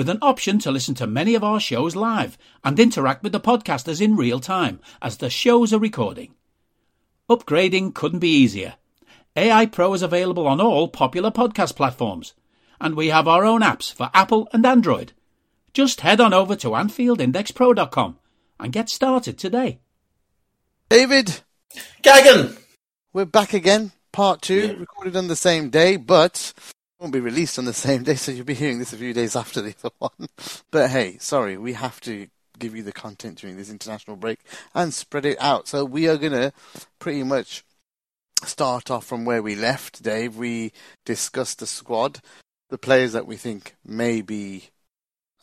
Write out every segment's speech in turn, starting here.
with an option to listen to many of our shows live and interact with the podcasters in real time as the shows are recording. Upgrading couldn't be easier. AI Pro is available on all popular podcast platforms, and we have our own apps for Apple and Android. Just head on over to AnfieldIndexPro.com and get started today. David, Gagan! we're back again. Part two, Yeah. recorded on the same day, but won't be released on the same day, so you'll be hearing this a few days after the other one. But hey, sorry, we have to give you the content during this international break and spread it out. So we are gonna pretty much start off from where we left, Dave. We discussed the squad, the players that we think may be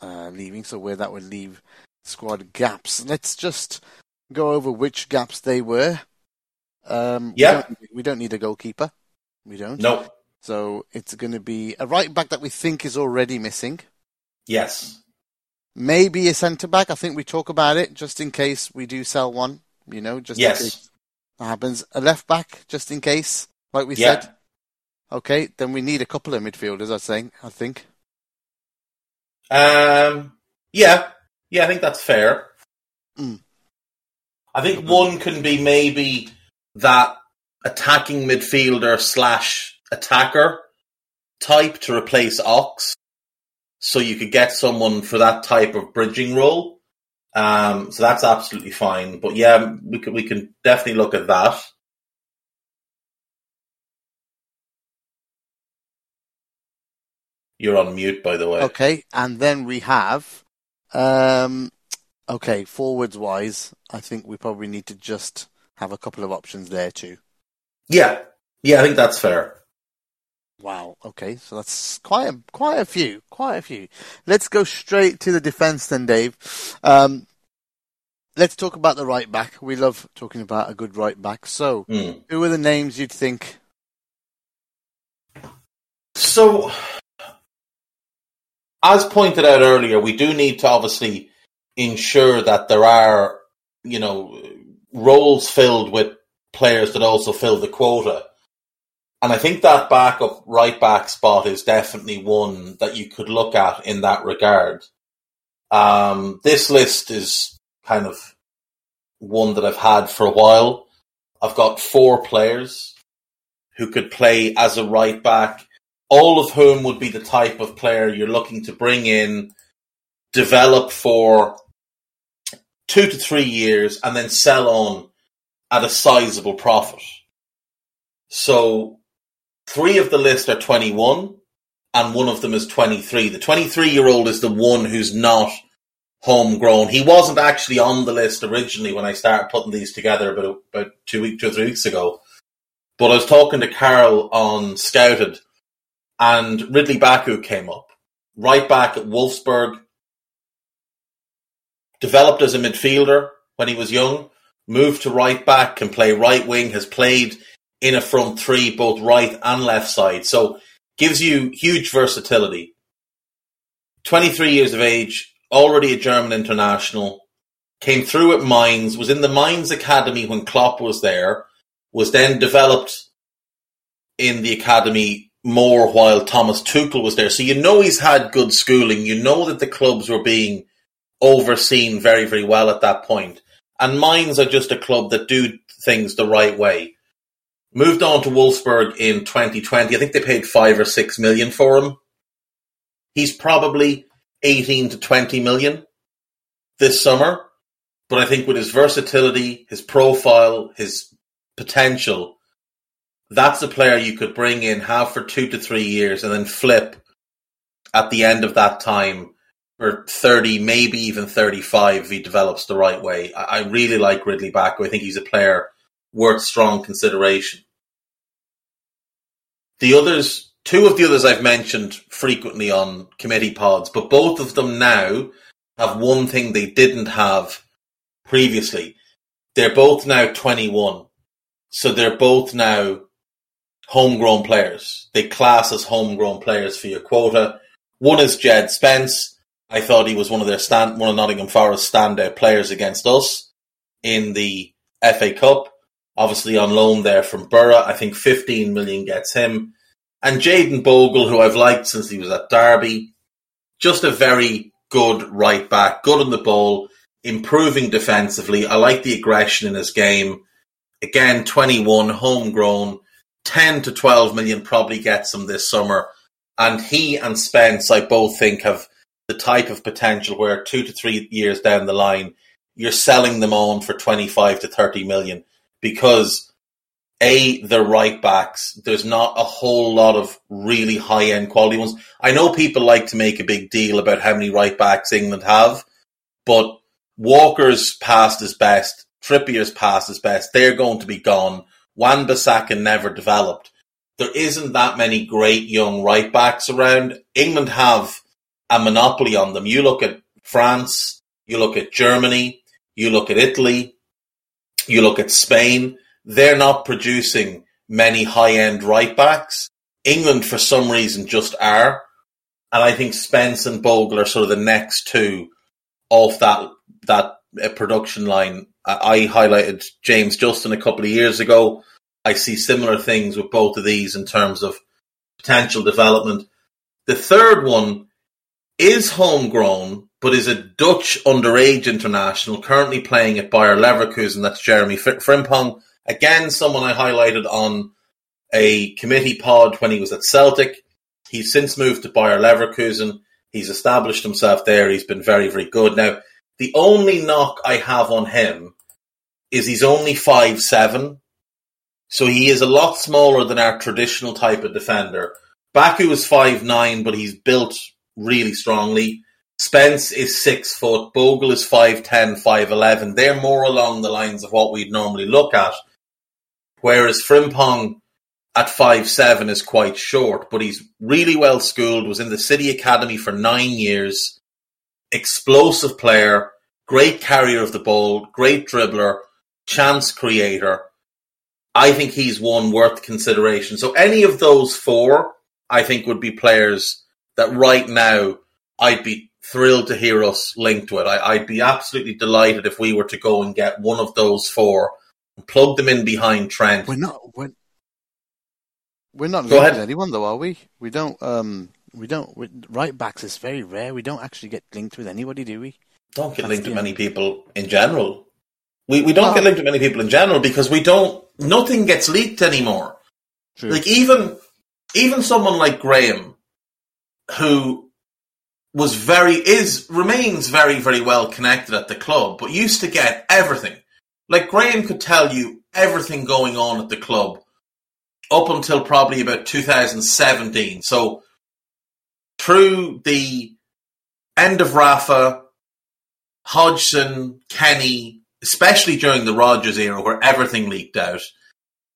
uh, leaving, so where that would leave squad gaps. Let's just go over which gaps they were. Um, we Yeah. don't- We don't, need a goalkeeper. We don't. No. So it's going to be a right back that we think is already missing. Yes. Maybe a centre back. I think we talk about it just in case we do sell one. You know, just in Yes. case that happens. A left back, just in case, like we Yeah. said. Okay, then we need a couple of midfielders. I think. I think. Um. Yeah. Yeah, I think that's fair. Mm. I think one can be maybe that attacking midfielder slash attacker type to replace Ox, so you could get someone for that type of bridging role. Um, so that's absolutely fine. But yeah, we can we can definitely look at that. You're on mute, by the way. Okay, and then we have. Um, okay, forwards wise, I think we probably need to just have a couple of options there too. Yeah, yeah, I think that's fair. Wow. Okay, so that's quite a, quite a few, quite a few. Let's go straight to the defence then, Dave. Um, let's talk about the right back. We love talking about a good right back. So, Mm. who are the names you'd think? So, as pointed out earlier, we do need to obviously ensure that there are, you know, roles filled with players that also fill the quota. And I think that backup right back spot is definitely one that you could look at in that regard. Um, this list is kind of one that I've had for a while. I've got four players who could play as a right back all of whom would be the type of player you're looking to bring in, develop for two to three years, and then sell on at a sizable profit. So, three of the list are 21, and one of them is 23. The 23 year old is the one who's not homegrown. He wasn't actually on the list originally when I started putting these together about, about two, week, two or three weeks ago. But I was talking to Carol on Scouted, and Ridley Baku came up. Right back at Wolfsburg. Developed as a midfielder when he was young. Moved to right back, can play right wing, has played in a front three, both right and left side. So gives you huge versatility. 23 years of age, already a German international. Came through at Mainz, was in the Mainz Academy when Klopp was there, was then developed in the academy more while Thomas Tuchel was there. So you know he's had good schooling. You know that the clubs were being overseen very, very well at that point. And Mainz are just a club that do things the right way. Moved on to Wolfsburg in 2020. I think they paid five or six million for him. He's probably 18 to 20 million this summer. But I think with his versatility, his profile, his potential, that's a player you could bring in, have for two to three years, and then flip at the end of that time for 30, maybe even 35 if he develops the right way. I, really like Ridley Baku. I think he's a player worth strong consideration. The others, two of the others I've mentioned frequently on committee pods, but both of them now have one thing they didn't have previously. They're both now 21. So they're both now homegrown players. They class as homegrown players for your quota. One is Jed Spence. I thought he was one of their stand, one of Nottingham Forest standout players against us in the FA Cup. Obviously on loan there from Borough. I think 15 million gets him. And Jaden Bogle, who I've liked since he was at Derby. Just a very good right back, good on the ball, improving defensively. I like the aggression in his game. Again, 21, homegrown, 10 to 12 million probably gets him this summer. And he and Spence, I both think, have the type of potential where two to three years down the line, you're selling them on for 25 to 30 million because a the right backs. There's not a whole lot of really high end quality ones. I know people like to make a big deal about how many right backs England have, but Walker's past his best, Trippier's past his best. They're going to be gone. Wan Bissaka never developed. There isn't that many great young right backs around. England have a monopoly on them. You look at France, you look at Germany, you look at Italy, you look at Spain they're not producing many high end right backs. England, for some reason, just are. And I think Spence and Bogle are sort of the next two off that that uh, production line. I, I highlighted James Justin a couple of years ago. I see similar things with both of these in terms of potential development. The third one is homegrown, but is a Dutch underage international currently playing at Bayer Leverkusen. That's Jeremy Frimpong. Again, someone I highlighted on a committee pod when he was at Celtic. He's since moved to Bayer Leverkusen. He's established himself there. He's been very, very good. Now, the only knock I have on him is he's only five seven, so he is a lot smaller than our traditional type of defender. Baku is five nine, but he's built really strongly. Spence is six foot. Bogle is 5'10", 5'11". They're more along the lines of what we'd normally look at. Whereas Frimpong at five seven is quite short, but he's really well schooled, was in the City Academy for nine years, explosive player, great carrier of the ball, great dribbler, chance creator. I think he's one worth consideration. So any of those four, I think would be players that right now I'd be thrilled to hear us linked to it. I, would be absolutely delighted if we were to go and get one of those four and plug them in behind Trent. We're not. We're, we're not Go ahead. anyone though, are we? We don't. Um, we don't. We, right backs is very rare. We don't actually get linked with anybody, do we? Don't get That's linked with many people in general. We we don't get linked with many people in general because we don't. Nothing gets leaked anymore. True. Like even even someone like Graham, who was very is remains very very well connected at the club, but used to get everything. Like Graham could tell you everything going on at the club up until probably about 2017. So through the end of Rafa, Hodgson, Kenny, especially during the Rodgers era where everything leaked out,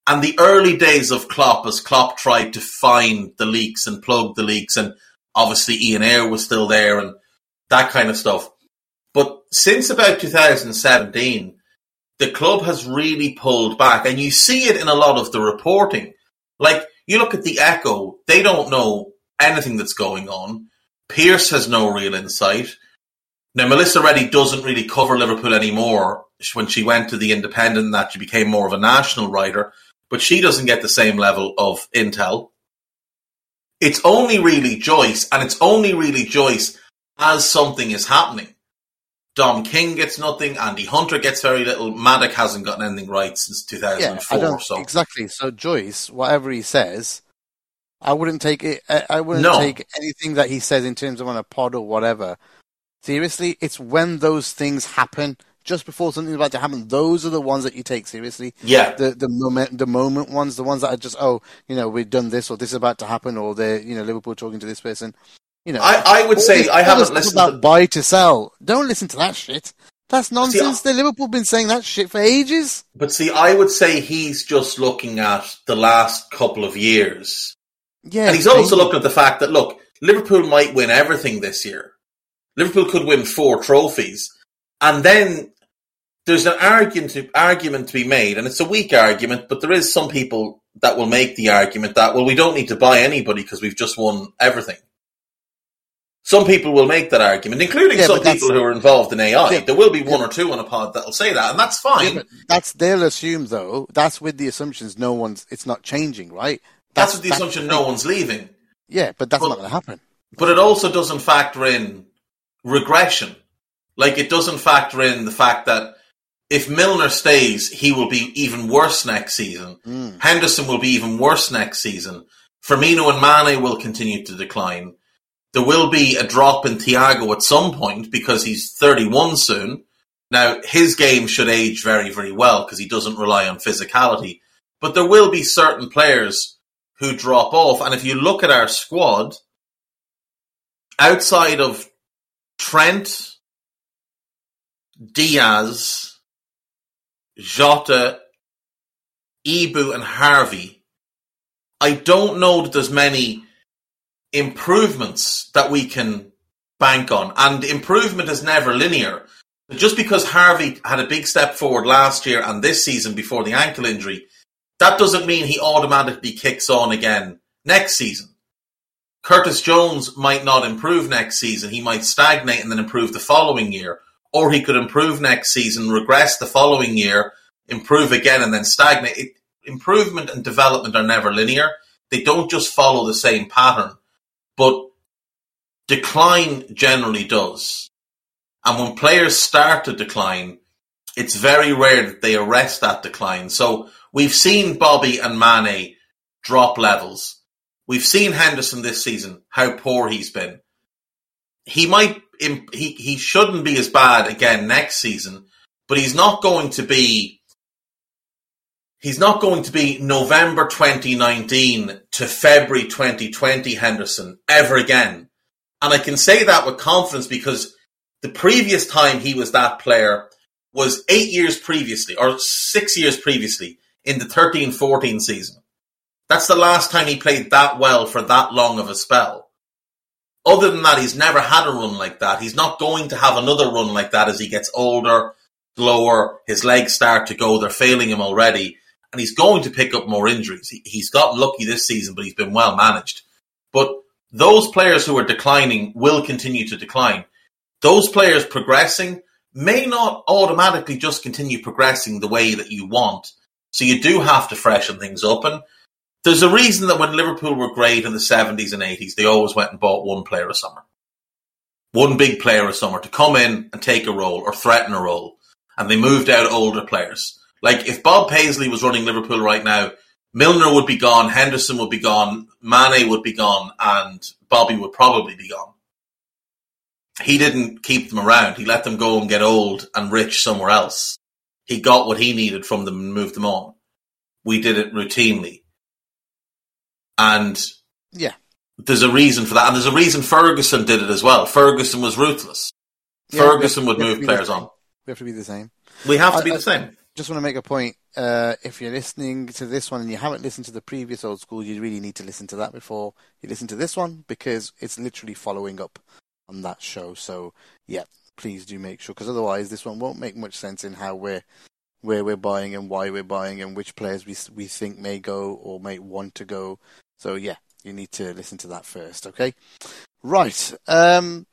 and the early days of Klopp as Klopp tried to find the leaks and plug the leaks, and obviously Ian Ayre was still there and that kind of stuff. But since about 2017, the club has really pulled back, and you see it in a lot of the reporting. Like you look at the Echo, they don't know anything that's going on. Pearce has no real insight. Now Melissa Reddy doesn't really cover Liverpool anymore. When she went to the Independent, that she became more of a national writer, but she doesn't get the same level of intel. It's only really Joyce, and it's only really Joyce as something is happening. Dom King gets nothing. Andy Hunter gets very little. Maddock hasn't gotten anything right since 2004. Yeah, so exactly. So Joyce, whatever he says, I wouldn't take it. I wouldn't no. take anything that he says in terms of on a pod or whatever. Seriously, it's when those things happen just before something's about to happen. Those are the ones that you take seriously. Yeah. The the moment the moment ones, the ones that are just oh, you know, we've done this or this is about to happen or they're you know Liverpool talking to this person. You know, I, I would say I haven't listened about to buy to sell. Don't listen to that shit. That's nonsense. I- the Liverpool been saying that shit for ages. But see, I would say he's just looking at the last couple of years. Yeah, And he's also looking at the fact that, look, Liverpool might win everything this year. Liverpool could win four trophies. And then there's an argument to, argument to be made, and it's a weak argument, but there is some people that will make the argument that, well, we don't need to buy anybody because we've just won everything. Some people will make that argument, including Yeah, some people who are involved in AI. Yeah. There will be one or two on a pod that will say that, and that's fine. Yeah, that's they'll assume though. That's with the assumptions. No one's. It's not changing, right? that's with the assumption no one's leaving. Yeah, but that's Well- not going to happen. But it also doesn't factor in regression. Like it doesn't factor in the fact that if Milner stays, he will be even worse next season. Mm. Henderson will be even worse next season. Firmino and Mane will continue to decline. There will be a drop in Thiago at some point because he's 31 soon. Now, his game should age very, very well because he doesn't rely on physicality. But there will be certain players who drop off. And if you look at our squad, outside of Trent, Diaz, Jota, Ibou, and Harvey, I don't know that there's many improvements that we can bank on. And improvement is never linear. Just because Harvey had a big step forward last year and this season before the ankle injury, that doesn't mean he automatically kicks on again next season. Curtis Jones might not improve next season. He might stagnate and then improve the following year. Or he could improve next season, regress the following year, improve again and then stagnate. It, improvement and development are never linear. They don't just follow the same pattern. But decline generally does. And when players start to decline, it's very rare that they arrest that decline. So we've seen Bobby and Mane drop levels. We've seen Henderson this season, how poor he's been. He might, he, he shouldn't be as bad again next season, but he's not going to be, he's not going to be November 2019 to February 2020 Henderson ever again. And I can say that with confidence because the previous time he was that player was eight years previously or six years previously in the 13 14 season. That's the last time he played that well for that long of a spell. Other than that, he's never had a run like that. He's not going to have another run like that as he gets older, slower, his legs start to go, they're failing him already, and he's going to pick up more injuries. He, he's got lucky this season, but he's been well managed. But those players who are declining will continue to decline. Those players progressing may not automatically just continue progressing the way that you want. So you do have to freshen things up. And there's a reason that when Liverpool were great in the 70s and 80s, they always went and bought one player a summer. One big player a summer to come in and take a role or threaten a role. And they moved out older players. Like if Bob Paisley was running Liverpool right now, Milner would be gone, Henderson would be gone, Mane would be gone, and Bobby would probably be gone. He didn't keep them around. He let them go and get old and rich somewhere else. He got what he needed from them and moved them on. We did it routinely. And Yeah. there's a reason for that. And there's a reason Ferguson did it as well. Ferguson was ruthless. Yeah, Ferguson would move to be the players on. We have to be the same. We have to I- be the same. Just want to make a point. Uh, if you're listening to this one and you haven't listened to the previous old school, you really need to listen to that before you listen to this one because it's literally following up on that show. So yeah, please do make sure because otherwise this one won't make much sense in how we're where we're buying and why we're buying and which players we we think may go or may want to go. So yeah, you need to listen to that first. Okay, right. Um,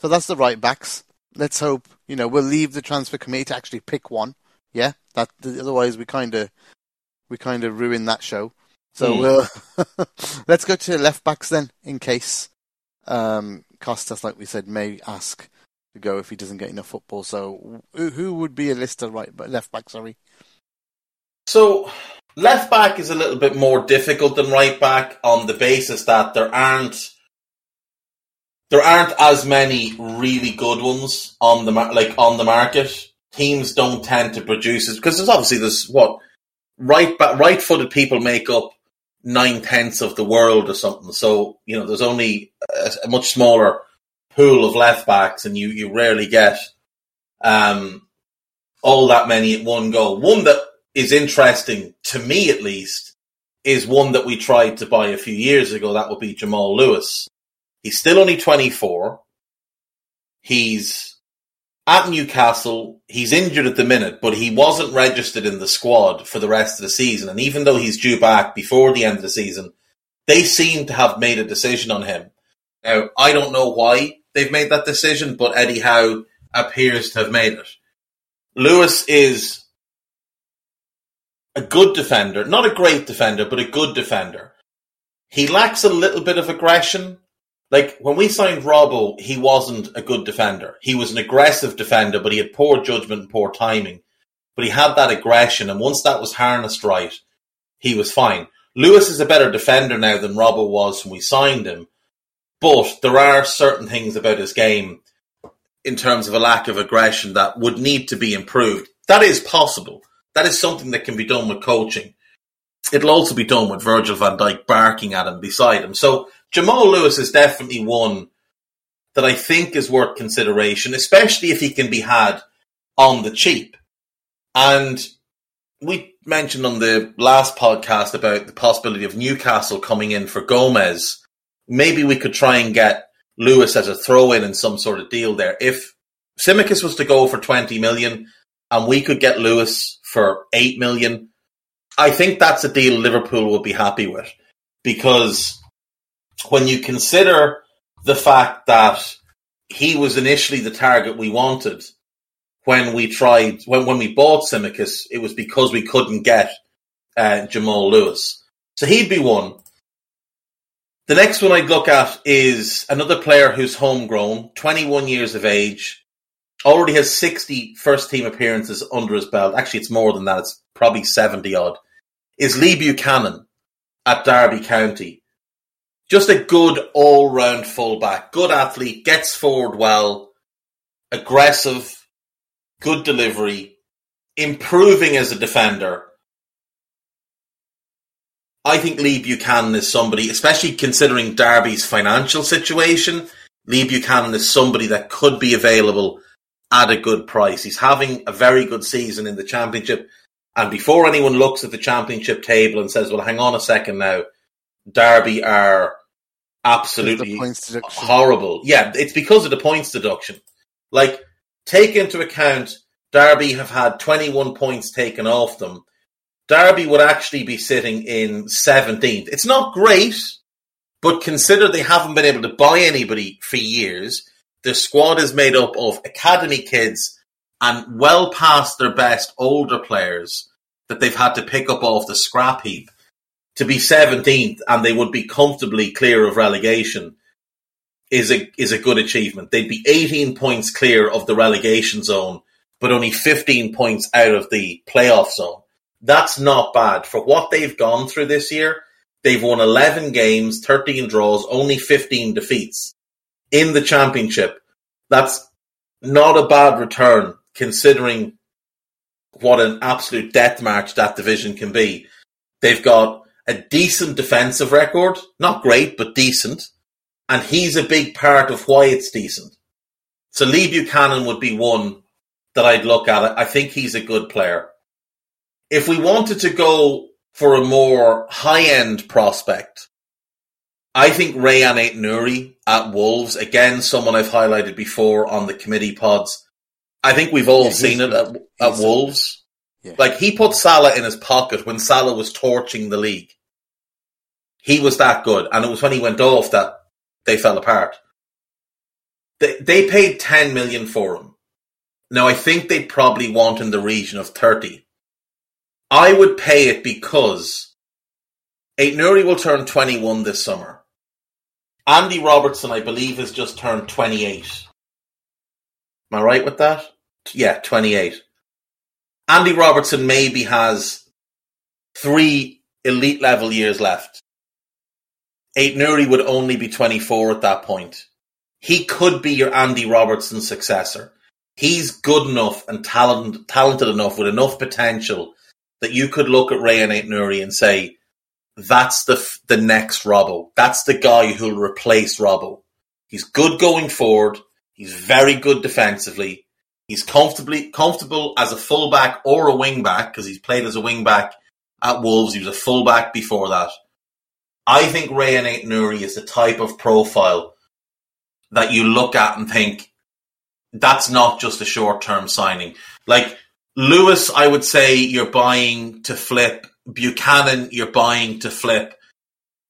so that's the right backs. Let's hope you know we'll leave the transfer committee to actually pick one. Yeah, that otherwise we kind of we kind of ruin that show. So Hmm. we'll let's go to left backs then, in case um, Costas, like we said, may ask to go if he doesn't get enough football. So who, would be a list of right left back? Sorry. So left back is a little bit more difficult than right back on the basis that there aren't there aren't as many really good ones on the like on the market teams don't tend to produce it because there's obviously there's what right back right footed people make up nine tenths of the world or something. So you know there's only a, a much smaller pool of left backs, and you you rarely get um, all that many at one goal. One that is interesting to me, at least, is one that we tried to buy a few years ago. That would be Jamal Lewis. He's still only 24. He's at Newcastle. He's injured at the minute, but he wasn't registered in the squad for the rest of the season. And even though he's due back before the end of the season, they seem to have made a decision on him. Now, I don't know why they've made that decision, but Eddie Howe appears to have made it. Lewis is a good defender, not a great defender, but a good defender. He lacks a little bit of aggression. Like when we signed Robbo, he wasn't a good defender. He was an aggressive defender, but he had poor judgment and poor timing. But he had that aggression, and once that was harnessed right, he was fine. Lewis is a better defender now than Robbo was when we signed him, but there are certain things about his game in terms of a lack of aggression that would need to be improved. That is possible. That is something that can be done with coaching. It'll also be done with Virgil van Dijk barking at him beside him. So Jamal Lewis is definitely one that I think is worth consideration, especially if he can be had on the cheap. And we mentioned on the last podcast about the possibility of Newcastle coming in for Gomez. Maybe we could try and get Lewis as a throw in in some sort of deal there. If Tsimikas was to go for 20 million and we could get Lewis for 8 million, I think that's a deal Liverpool would be happy with because when you consider the fact that he was initially the target we wanted when we tried when when we bought Tsimikas, it was because we couldn't get uh, Jamal Lewis. So he'd be one. The next one I'd look at is another player who's homegrown, 21 years of age, already has 60 first team appearances under his belt. Actually, it's more than that. It's probably 70 odd. Is Lee Buchanan at Derby County. Just a good all round fullback, good athlete, gets forward well, aggressive, good delivery, improving as a defender. I think Lee Buchanan is somebody, especially considering Derby's financial situation. Lee Buchanan is somebody that could be available at a good price. He's having a very good season in the championship. And before anyone looks at the championship table and says, well, hang on a second now, Derby are absolutely horrible. Yeah, it's because of the points deduction. Like, take into account Derby have had 21 points taken off them. Derby would actually be sitting in 17th. It's not great, but consider they haven't been able to buy anybody for years. The squad is made up of academy kids and well past their best older players that they've had to pick up off the scrap heap to be 17th and they would be comfortably clear of relegation is a is a good achievement. They'd be 18 points clear of the relegation zone, but only 15 points out of the playoff zone. That's not bad for what they've gone through this year. They've won 11 games, 13 draws, only 15 defeats in the championship. That's not a bad return considering what an absolute death march that division can be. They've got a decent defensive record, not great, but decent. And he's a big part of why it's decent. So Lee Buchanan would be one that I'd look at. I think he's a good player. If we wanted to go for a more high end prospect, I think Rayan Aït-Nouri at Wolves, again, someone I've highlighted before on the committee pods. I think we've all yeah, seen it at, at Wolves. Yeah. Like he put Salah in his pocket when Salah was torching the league. He was that good, and it was when he went off that they fell apart. They they paid ten million for him. Now I think they probably want in the region of thirty. I would pay it because Aït-Nouri will turn twenty one this summer. Andy Robertson, I believe, has just turned twenty eight. Am I right with that? Yeah, twenty eight. Andy Robertson maybe has three elite level years left. Aït-Nouri would only be 24 at that point. He could be your Andy Robertson successor. he's good enough and talent, talented enough with enough potential that you could look at Rayan Aït-Nouri and say, that's the the next Robbo. That's the guy who'll replace Robbo. He's good going forward. He's very good defensively. He's comfortably comfortable as a fullback or a wingback because he's played as a wingback at Wolves. He was a fullback before that. I think Rayan Aït-Nouri is the type of profile that you look at and think that's not just a short term signing. Like Lewis, I would say you're buying to flip. Buchanan, you're buying to flip.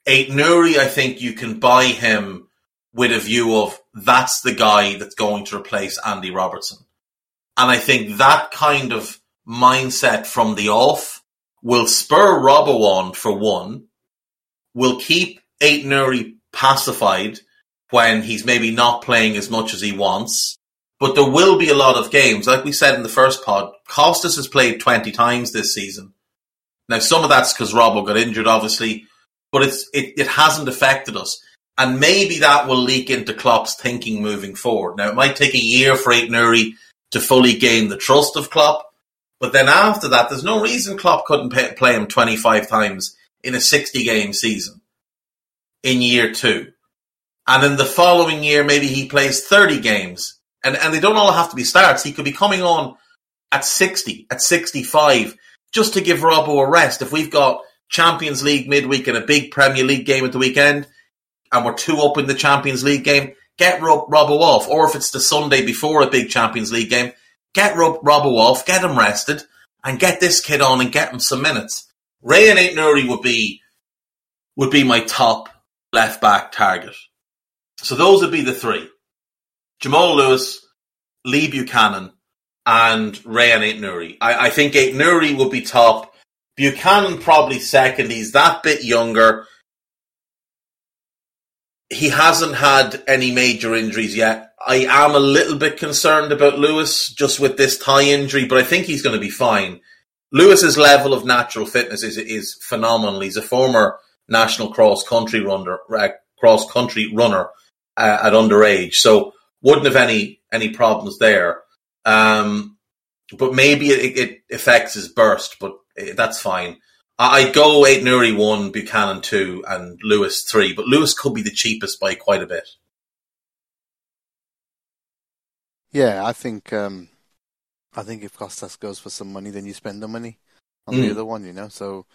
Aït-Nouri, I think you can buy him with a view of that's the guy that's going to replace Andy Robertson. And I think that kind of mindset from the off will spur Robbo on for one, will keep Aït-Nouri pacified when he's maybe not playing as much as he wants. But there will be a lot of games. Like we said in the first pod, Costas has played 20 times this season. Now, some of that's because Robbo got injured, obviously, but it's it, it hasn't affected us. And maybe that will leak into Klopp's thinking moving forward. Now, it might take a year for Aït-Nouri to fully gain the trust of Klopp, but then after that, there's no reason Klopp couldn't pay, play him 25 times in a 60 game season in year two. And in the following year, maybe he plays 30 games. And, and they don't all have to be starts. He could be coming on at 60, at 65, just to give Robbo a rest. If we've got Champions League midweek and a big Premier League game at the weekend, and we're two up in the Champions League game, get Rob, Robbo off. Or if it's the Sunday before a big Champions League game, get Rob, Robbo off, get him rested, and get this kid on and get him some minutes. Rayan Aït-Nouri would be would be my top left back target. So those would be the three: Jamal Lewis, Lee Buchanan, and Rayan Aït-Nouri. I, I think Aït-Nouri would be top. Buchanan probably second. He's that bit younger he hasn't had any major injuries yet. I am a little bit concerned about Lewis just with this thigh injury, but I think he's going to be fine. Lewis's level of natural fitness is is phenomenal. He's a former national cross country runner, uh, cross country runner uh, at underage, so wouldn't have any any problems there. Um, but maybe it, it affects his burst, but uh, that's fine. I'd go Aït-Nouri one, Buchanan two, and Lewis three, but Lewis could be the cheapest by quite a bit. Yeah, I think um, I think if Costas goes for some money, then you spend the money on mm. the other one, you know. So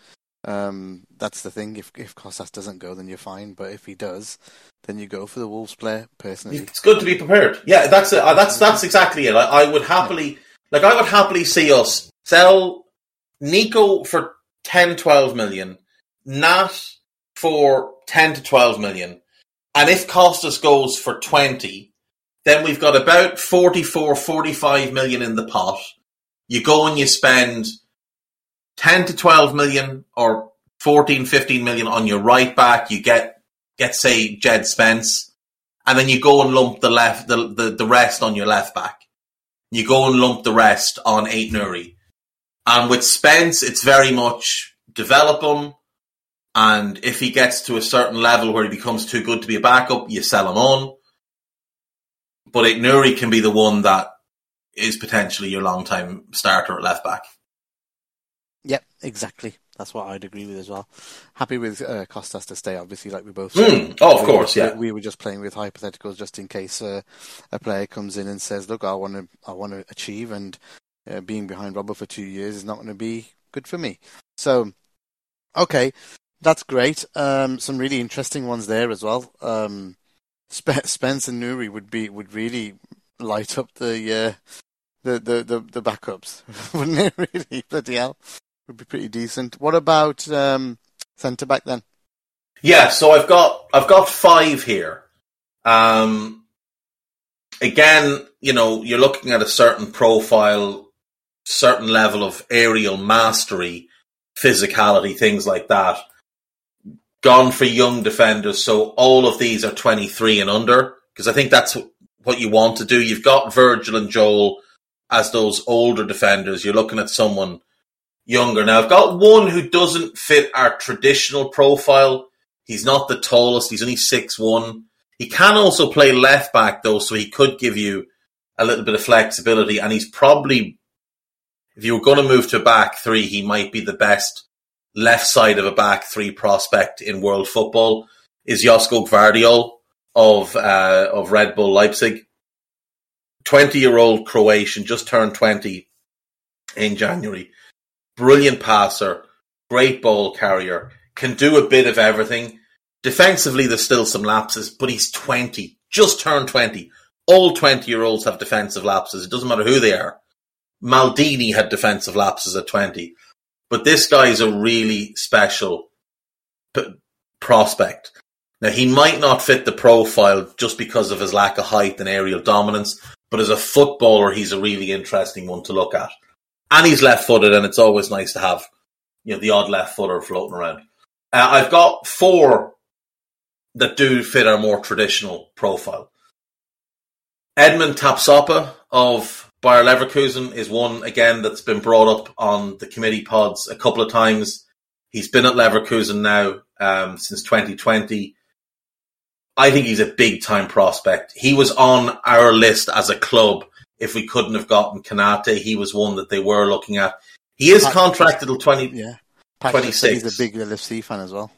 um, that's the thing. If if Costas doesn't go, then you're fine. But if he does, then you go for the Wolves player. Personally, it's good to be prepared. Yeah, that's it. Uh, that's that's exactly it. I, I would happily, like, I would happily see us sell Nico for 10, 12 million, Nat for 10 to 12 million, and if Costas goes for 20, then we've got about 44, 45 million in the pot. You go and you spend 10 to 12 million or 14, 15 million on your right back. You get, get say, Jed Spence, and then you go and lump the left, the, the, the rest on your left back. You go and lump the rest on Aït-Nouri. And with Spence, it's very much develop him. And if he gets to a certain level where he becomes too good to be a backup, you sell him on. But Nouri can be the one that is potentially your long time starter at left back. Exactly. That's what I'd agree with as well. Happy with uh, Costas to stay, obviously, like we both. Mm. Oh, of course, yeah. We were just playing with hypotheticals just in case uh, a player comes in and says, "Look, I want to, I want to achieve," and uh, being behind Robbo for two years is not going to be good for me. So, okay, that's great. Um, some really interesting ones there as well. Um, Sp- Spence and Nouri would be would really light up the uh, the, the, the the backups, wouldn't it? Really, bloody hell, would be pretty decent. What about um, centre back then? Yeah, so I've got I've got five here. Um, again, you know, you're looking at a certain profile certain level of aerial mastery, physicality, things like that. Gone for young defenders, so all of these are 23 and under, because I think that's what you want to do. You've got Virgil and Joel as those older defenders. You're looking at someone younger. Now, I've got one who doesn't fit our traditional profile. He's not the tallest, he's only six one. He can also play left back, though, so he could give you a little bit of flexibility, and he's probably, if you were going to move to back three, he might be the best left side of a back three prospect in world football. Is Josko Gvardiol of uh, of Red Bull Leipzig, twenty year old Croatian, just turned twenty in January. Brilliant passer, great ball carrier, can do a bit of everything. Defensively, there's still some lapses, but he's 20, just turned 20. All 20 year olds have defensive lapses. It doesn't matter who they are. Maldini had defensive lapses at 20. But this guy is a really special p- prospect. Now, he might not fit the profile just because of his lack of height and aerial dominance, but as a footballer, he's a really interesting one to look at. And he's left footed, and it's always nice to have you know the odd left footer floating around. Uh, I've got four that do fit our more traditional profile. Edmond Tapsoba of Bayer Leverkusen is one again that's been brought up on the committee pods a couple of times. He's been at Leverkusen now um, since 2020. I think he's a big time prospect. He was on our list as a club. If we couldn't have gotten Konate, he was one that they were looking at. He is contracted till 20, Yeah. 26. He's a big LFC fan as well.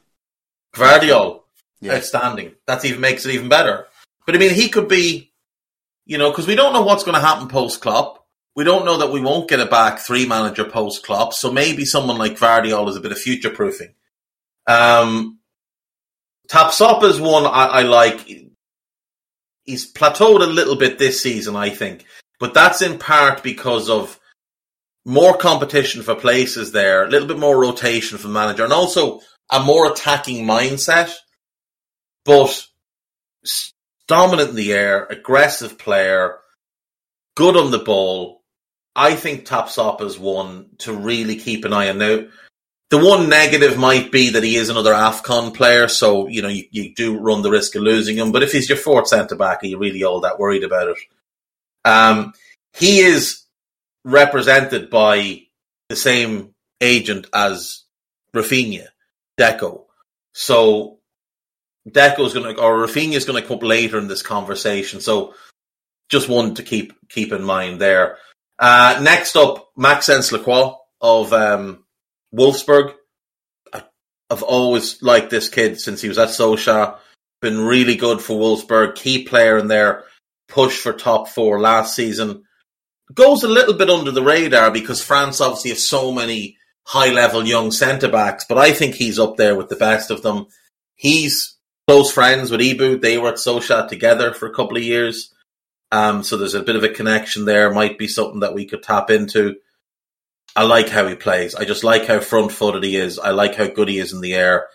Gvardiol, Yeah. outstanding. That even makes it even better. But I mean, he could be, you know, because we don't know what's going to happen post Klopp. We don't know that we won't get a back three manager post Klopp. So maybe someone like Gvardiol is a bit of future proofing. Um, Tapsoba is one I, I like. He's plateaued a little bit this season, I think, but that's in part because of more competition for places there, a little bit more rotation from manager, and also a more attacking mindset. But dominant in the air, aggressive player, good on the ball. I think Tapsoba is one to really keep an eye on. Now, the one negative might be that he is another AFCON player, so you know you, you do run the risk of losing him. But if he's your fourth centre back, are you really all that worried about it? Um, he is represented by the same agent as Raphinha, Deco. So Deco's going to, or Raphinha's going to come up later in this conversation. So just one to keep keep in mind there. Uh, next up, Maxence Lacroix of um, Wolfsburg. I've always liked this kid since he was at Sochaux. Been really good for Wolfsburg. Key player in their push for top four last season. Goes a little bit under the radar because France obviously have so many high level young centre backs, but I think he's up there with the best of them. He's close friends with Ibou. They were at Sochaux together for a couple of years. Um, so there's a bit of a connection there. Might be something that we could tap into. I like how he plays. I just like how front footed he is. I like how good he is in the air.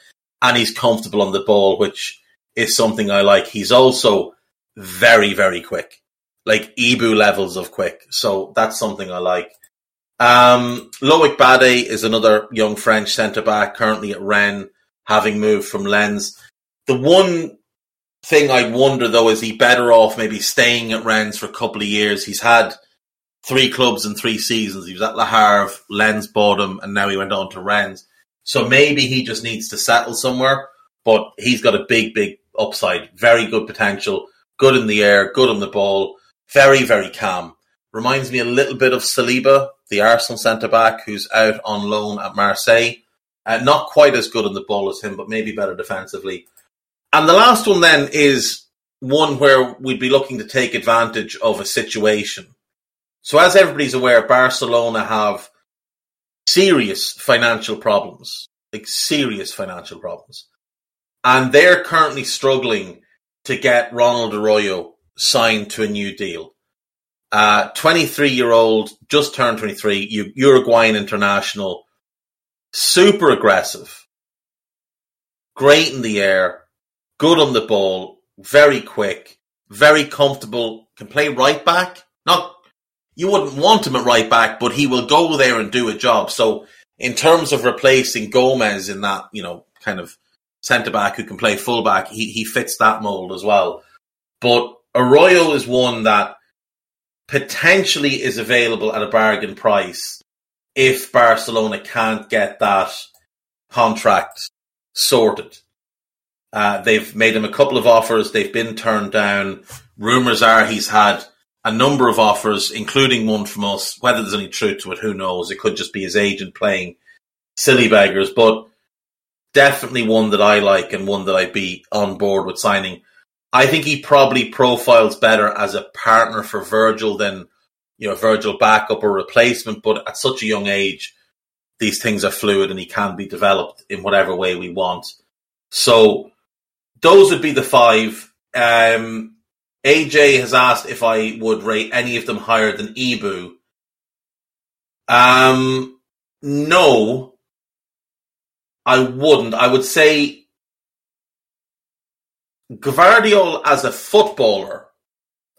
And he's comfortable on the ball, which is something I like. He's also very, very quick. Like Ibou levels of quick. So that's something I like. Um, Loic Bade is another young French centre back currently at Rennes, having moved from Lens. The one thing I wonder though is he better off maybe staying at Rennes for a couple of years. He's had three clubs in three seasons. He was at Le Havre, Lens bought him, and now he went on to Rennes. So maybe he just needs to settle somewhere. But he's got a big, big upside. Very good potential. Good in the air. Good on the ball. Very, very calm. Reminds me a little bit of Saliba, the Arsenal centre back, who's out on loan at Marseille. Uh, not quite as good on the ball as him, but maybe better defensively. And the last one then is one where we'd be looking to take advantage of a situation. So as everybody's aware, Barcelona have serious financial problems, like serious financial problems. And they're currently struggling to get Ronald Araújo signed to a new deal. Uh, 23 year old, just turned 23, Uruguayan international, super aggressive, great in the air, good on the ball, very quick, very comfortable, can play right back. Not, you wouldn't want him at right back, but he will go there and do a job. So in terms of replacing Gomez in that, you know, kind of centre back who can play full back, he, he fits that mold as well. But Araújo is one that potentially is available at a bargain price if Barcelona can't get that contract sorted. Uh, they've made him a couple of offers. They've been turned down. Rumors are he's had a number of offers, including one from us. Whether there's any truth to it, who knows? It could just be his agent playing silly beggars, but definitely one that I like and one that I'd be on board with signing. I think he probably profiles better as a partner for Virgil than you know Virgil backup or replacement. But at such a young age, these things are fluid and he can be developed in whatever way we want. So those would be the five. Um, AJ has asked if I would rate any of them higher than Ibou. Um, no, I wouldn't. I would say Gvardiol as a footballer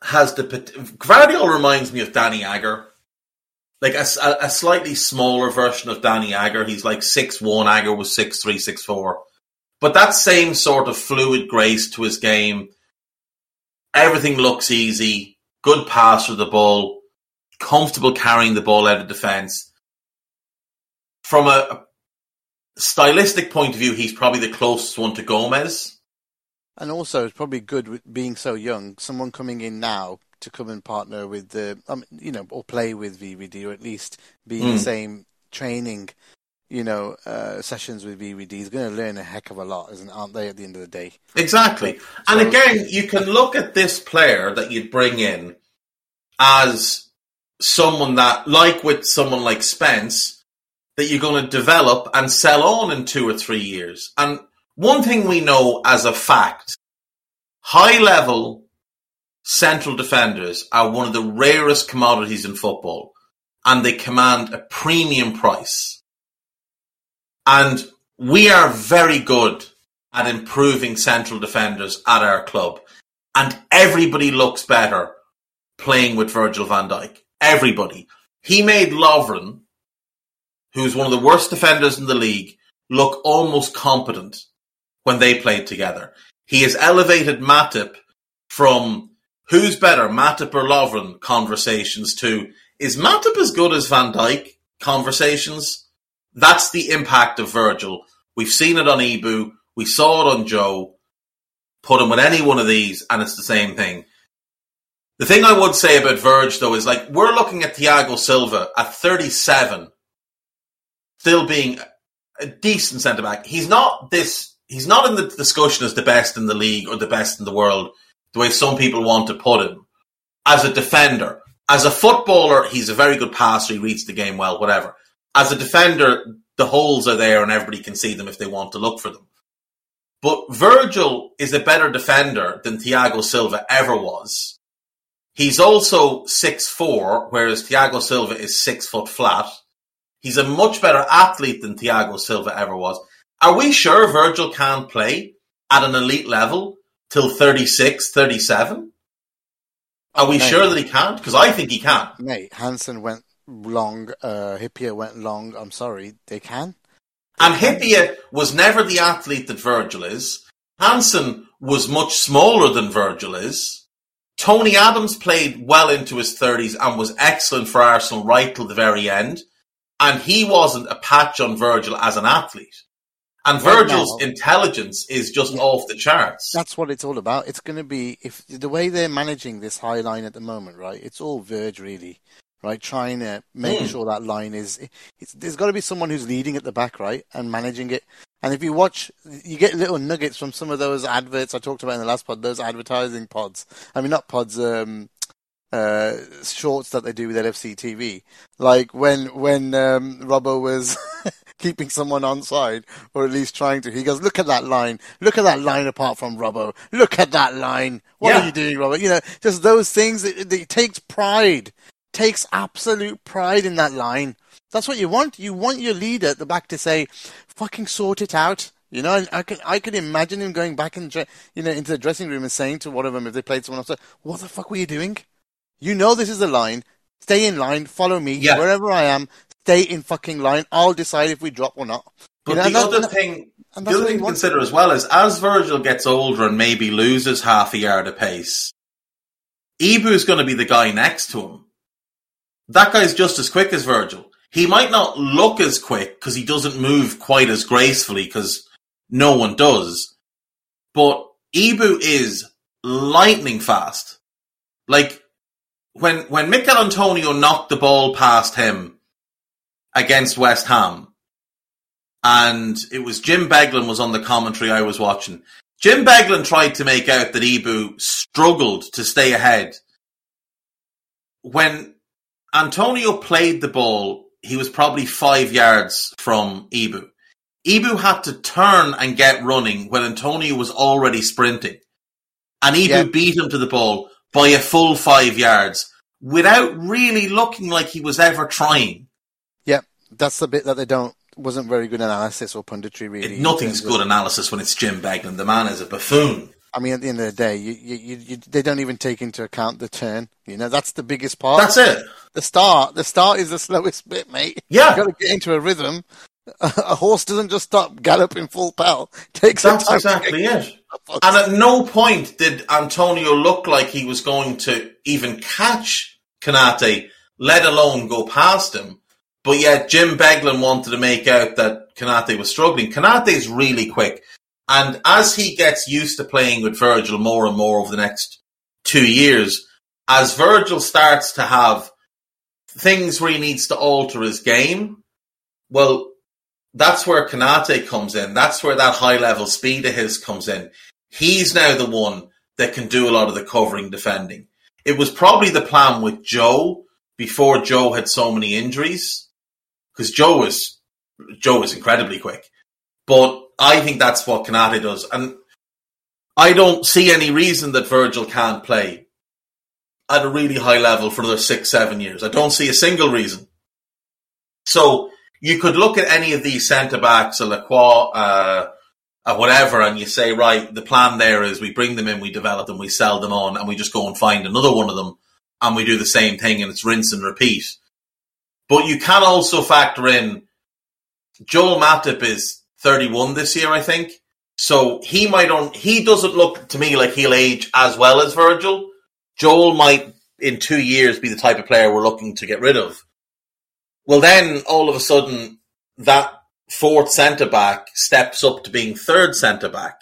has the Gvardiol reminds me of Danny Agger, like a, a, slightly smaller version of Danny Agger. He's like six one. Agger was six three, six four, but that same sort of fluid grace to his game. Everything looks easy. Good pass of the ball. Comfortable carrying the ball out of defence. From a, a stylistic point of view, he's probably the closest one to Gomez and also, it's probably good with being so young. Someone coming in now to come and partner with the, um, you know, or play with VVD, or at least be in mm. the hmm. same training, you know, uh, sessions with VVD is going to learn a heck of a lot, isn't aren't they? At the end of the day, exactly. So, and again, you can look at this player that you'd bring in as someone that, like with someone like Spence, that you're going to develop and sell on in two or three years, and one thing we know as a fact high level central defenders are one of the rarest commodities in football and they command a premium price. And we are very good at improving central defenders at our club. And everybody looks better playing with Virgil van Dijk. Everybody. He made Lovren, who's one of the worst defenders in the league, look almost competent when they played together. He has elevated Matip from who's better, Matip or Lovren conversations to is Matip as good as Van Dijk conversations? That's the impact of Virgil. We've seen it on Ibou. We saw it on Joe. Put him with any one of these, and it's the same thing. The thing I would say about Verge, though, is like we're looking at Thiago Silva at 37, still being a decent centre back. He's not this he's not in the discussion as the best in the league or the best in the world, the way some people want to put him. As a defender, as a footballer, he's a very good passer. He reads the game well, whatever. As a defender, the holes are there and everybody can see them if they want to look for them. But Virgil is a better defender than Thiago Silva ever was. He's also six four, whereas Thiago Silva is six foot flat. He's a much better athlete than Thiago Silva ever was. Are we sure Virgil can't play at an elite level till 36, 37? Are we mate, sure that he can't? Because I think he can. Mate, Hansen went long, uh, Hyypiä went long. I'm sorry, they can. They and can. Was never the athlete that Virgil is. Hansen was much smaller than Virgil is. Tony Adams played well into his 30s and was excellent for Arsenal right till the very end. And he wasn't a patch on Virgil as an athlete. And Virgil's now, intelligence is just yeah, off the charts. That's what it's all about. It's going to be if the way they're managing this high line at the moment, right? It's all Verge really, right? Trying to make mm. sure that line is. there's got to be someone who's leading at the back, right, and managing it. And if you watch, you get little nuggets from some of those adverts I talked about in the last pod. Those advertising pods. I mean, not pods. Um, uh, shorts that they do with LFC TV. Like when when um, Robbo was keeping someone on side, or at least trying to. He goes, "Look at that line! Look at that line apart from Robbo! Look at that line! What yeah. are you doing, Robbo?" You know, just those things. It, it takes pride, takes absolute pride in that line. That's what you want. You want your leader at the back to say, "Fucking sort it out." You know, I can I can imagine him going back and you know into the dressing room and saying to one of them if they played someone else, "What the fuck were you doing? You know this is a line. Stay in line. Follow me yeah. wherever I am stay in fucking line. I'll decide if we drop or not. But you know, the other thing, the other thing to consider as well is as Virgil gets older and maybe loses half a yard of pace, Ibou is going to be the guy next to him. That guy's just as quick as Virgil. He might not look as quick because he doesn't move quite as gracefully because no one does. But Ibou is lightning fast. Like when when Michail Antonio knocked the ball past him against West Ham, and it was Jim Beglin was on the commentary I was watching. Jim Beglin tried to make out that Ibou struggled to stay ahead. When Antonio played the ball, he was probably five yards from Ibou. Ibou had to turn and get running when Antonio was already sprinting. And Ibou yeah. beat him to the ball by a full five yards without really looking like he was ever trying. Yeah, that's the bit that they don't wasn't very good analysis or punditry. Really, it, nothing's good of, analysis when it's Jim Beglin. The man is a buffoon. I mean, at the end of the day, you, you, you, they don't even take into account the turn. You know, that's the biggest part. That's it. The start, the start is the slowest bit, mate. Yeah, you got to get into a rhythm. A horse doesn't just stop galloping full. It takes that's exactly it. And at no point did Antonio look like he was going to even catch Konate, let alone go past him. But yet Jim Beglin wanted to make out that Konate was struggling. is really quick. And as he gets used to playing with Virgil more and more over the next two years, as Virgil starts to have things where he needs to alter his game, well, that's where Konate comes in. That's where that high level speed of his comes in. He's now the one that can do a lot of the covering defending. It was probably the plan with Joe before Joe had so many injuries because Joe was Joe was incredibly quick. But I think that's what Konate does, and I don't see any reason that Virgil can't play at a really high level for another six, seven years. I don't see a single reason. So you could look at any of these centre backs, a Lacroix, uh, uh, whatever, and you say, right, the plan there is we bring them in, we develop them, we sell them on, and we just go and find another one of them, and we do the same thing, and it's rinse and repeat. But you can also factor in Joel Matip is 31 this year, I think. So he might on he doesn't look to me like he'll age as well as Virgil. Joel might in two years be the type of player we're looking to get rid of. Well then all of a sudden that fourth centre back steps up to being third centre back.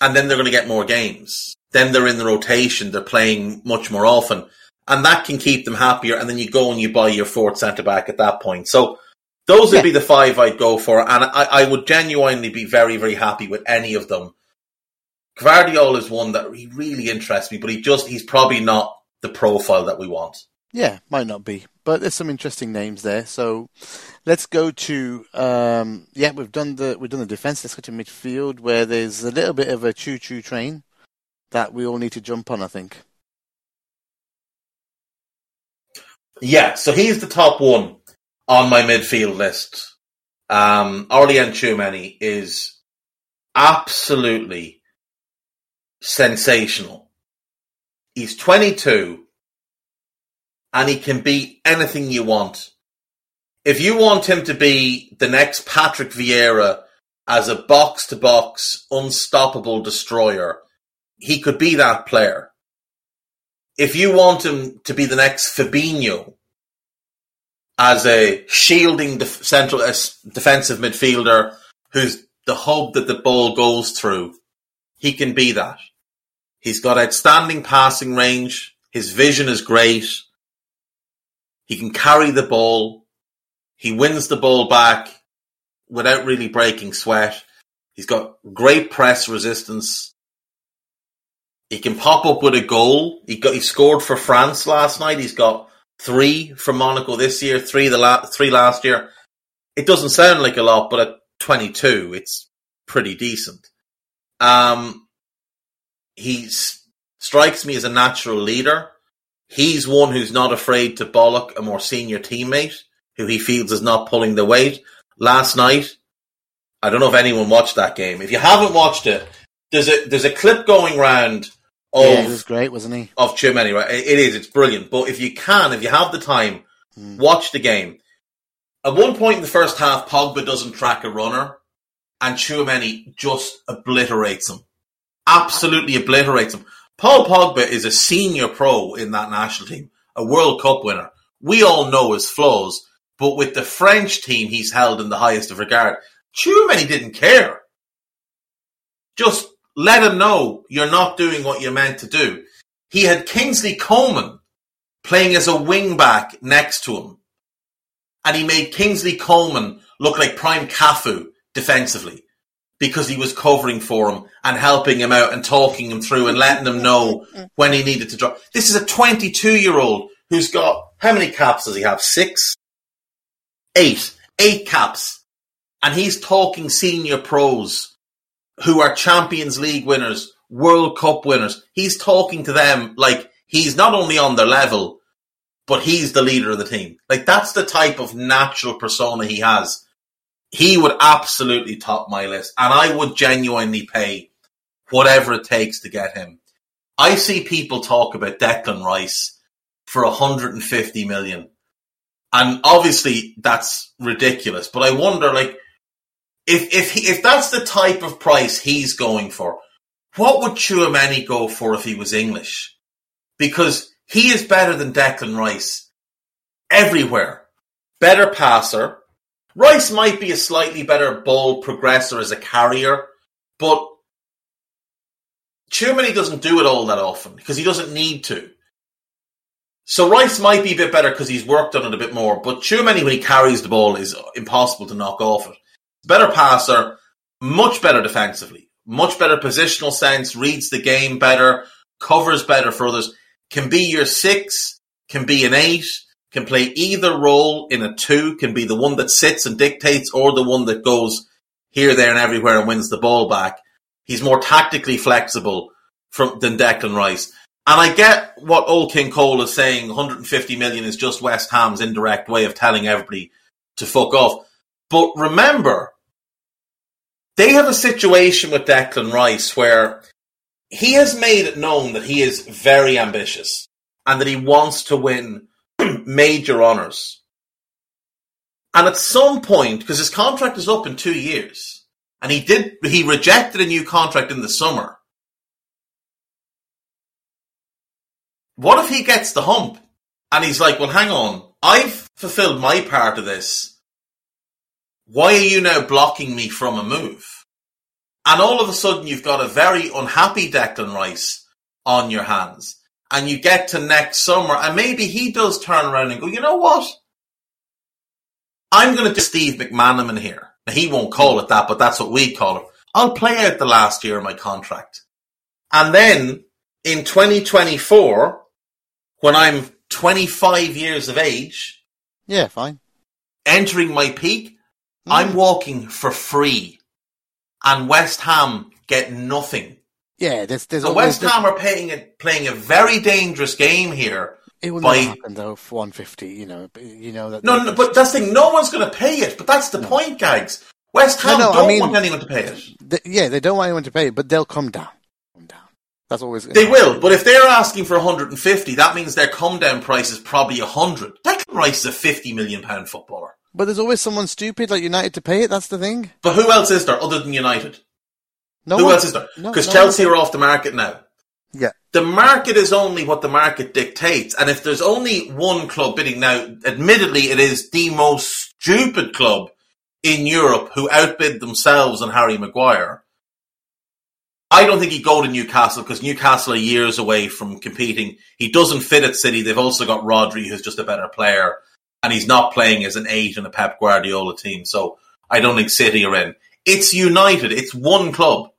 And then they're going to get more games. Then they're in the rotation, they're playing much more often and that can keep them happier. And then you go and you buy your fourth centre back at that point. So those would yeah. be the five I'd go for, and I, I, would genuinely be very, very happy with any of them. Gvardiol is one that he really interests me, but he just he's probably not the profile that we want. Yeah, might not be, but there's some interesting names there. So let's go to um, yeah, we've done the we've done the defense. Let's go to midfield, where there's a little bit of a choo-choo train that we all need to jump on. I think. Yeah, so he's the top one on my midfield list. Um, Aurelien Tchouameni is absolutely sensational. He's 22 and he can be anything you want. If you want him to be the next Patrick Vieira as a box to box, unstoppable destroyer, he could be that player if you want him to be the next Fabinho as a shielding def- central defensive midfielder who's the hub that the ball goes through, he can be that. He's got outstanding passing range. His vision is great. He can carry the ball. He wins the ball back without really breaking sweat. He's got great press resistance. He can pop up with a goal. He got he scored for France last night. He's got three for Monaco this year, three the la- three last year. It doesn't sound like a lot, but at 22, it's pretty decent. Um, he strikes me as a natural leader. He's one who's not afraid to bollock a more senior teammate who he feels is not pulling the weight. Last night, I don't know if anyone watched that game. If you haven't watched it, there's a there's a clip going round of, yeah, he was great, wasn't he? Of Tchouameni, right? It is. It's brilliant. But if you can, if you have the time, mm. watch the game. At one point in the first half, Pogba doesn't track a runner, and Tchouameni just obliterates him. Absolutely obliterates him. Paul Pogba is a senior pro in that national team, a World Cup winner. We all know his flaws, but with the French team, he's held in the highest of regard. Tchouameni didn't care. Just let him know you're not doing what you're meant to do. he had Kingsley Coman playing as a wing back next to him. And he made Kingsley Coman look like prime Cafu defensively because he was covering for him and helping him out and talking him through and letting him know when he needed to drop. This is a 22 year old who's got, how many caps does he have? Six? Eight. Eight caps. And he's talking senior pros who are Champions League winners, World Cup winners. He's talking to them like he's not only on their level, but he's the leader of the team. Like that's the type of natural persona he has. He would absolutely top my list, and I would genuinely pay whatever it takes to get him. I see people talk about Declan Rice for 150 million. And obviously that's ridiculous, but I wonder like if if he, if that's the type of price he's going for, what would Tchouameni go for if he was English? Because he is better than Declan Rice everywhere. Better passer. Rice might be a slightly better ball progressor as a carrier, but Tchouameni doesn't do it all that often because he doesn't need to. So Rice might be a bit better because he's worked on it a bit more, but Tchouameni when he carries the ball is impossible to knock off it. Better passer, much better defensively, much better positional sense, reads the game better, covers better for others, can be your six, can be an eight, can play either role in a two, can be the one that sits and dictates or the one that goes here, there and everywhere and wins the ball back. He's more tactically flexible from than Declan Rice. And I get what old King Cole is saying 150 million is just West Ham's indirect way of telling everybody to fuck off. But remember, they have a situation with Declan Rice where he has made it known that he is very ambitious and that he wants to win major honours. And at some point, because his contract is up in two years, and he did, he rejected a new contract in the summer. What if he gets the hump and he's like, well, hang on, I've fulfilled my part of this. Why are you now blocking me from a move? And all of a sudden you've got a very unhappy Declan Rice on your hands. And you get to next summer and maybe he does turn around and go, you know what? I'm going to do Steve McManaman here. Now, he won't call it that, but that's what we call it. I'll play out the last year of my contract. And then in 2024, when I'm 25 years of age, Yeah, fine. entering my peak, I'm hmm. walking for free. And West Ham get nothing. Yeah, there's there's So West Ham are playing a, playing a very dangerous game here. it will by- never happen though for 150. You know, you know that. No, no, but that's the thing. No one's going to pay it. But that's the point, Gags. West Ham No, no, don't mean- want anyone to pay it. They, yeah, they don't want anyone to pay it, but they'll come down. Come down. That's always They will, but if they're asking for 150, that means their come down price is probably 100. Declan Rice is a 50 million pound footballer. But there's always someone stupid like United to pay it. That's the thing. But who else is there other than United? No who one- else is there? no- Because no Chelsea one- are off the market now. Yeah. The market is only what the market dictates. And if there's only one club bidding now, admittedly, it is the most stupid club in Europe who outbid themselves on Harry Maguire. I don't think he'd go to Newcastle because Newcastle are years away from competing. He doesn't fit at City. They've also got Rodri, who's just a better player, and he's not playing as an eight in a Pep Guardiola team. So I don't think City are in. It's United. It's one club,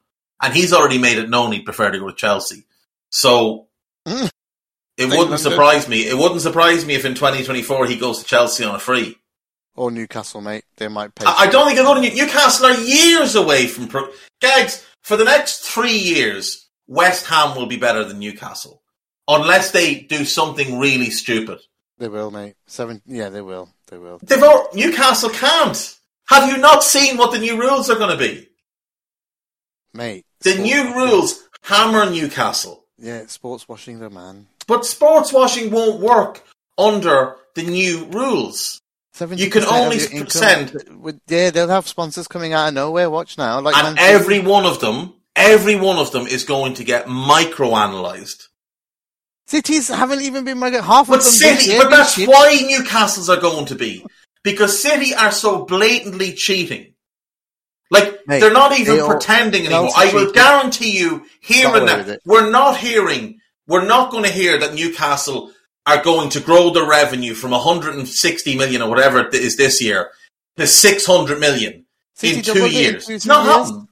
and he's already made it known he'd prefer to go to Chelsea. So Mm. it wouldn't surprise me. It wouldn't surprise me if in 2024 he goes to Chelsea on a free. Or Newcastle, mate. They might pay. I, I don't think he'll go to New- Newcastle are years away from pro- Gags. For the next three years, West Ham will be better than Newcastle, unless they do something really stupid. They will, mate. Seven. Yeah, they will. They will. They've al- Newcastle can't. Have you not seen what the new rules are going to be? Mate. The new rules hammer Newcastle, Yeah, sports washing, though, man. but sports washing won't work under the new rules. You can only send- With, yeah, they'll have sponsors coming out of nowhere. Watch now. Like and Man City. every one of them, every one of them is going to get micro analyzed. cities haven't even been. Like, half But of them. City, but that's why Newcastle's are going to be because City are so blatantly cheating. Like Mate, they're not even they pretending anymore. I will guarantee you, here and now, we're not hearing we're not going to hear that Newcastle are going to grow their revenue from 160 million or whatever it is this year to 600 million City in two doubled it in years. two, It's not years. happening.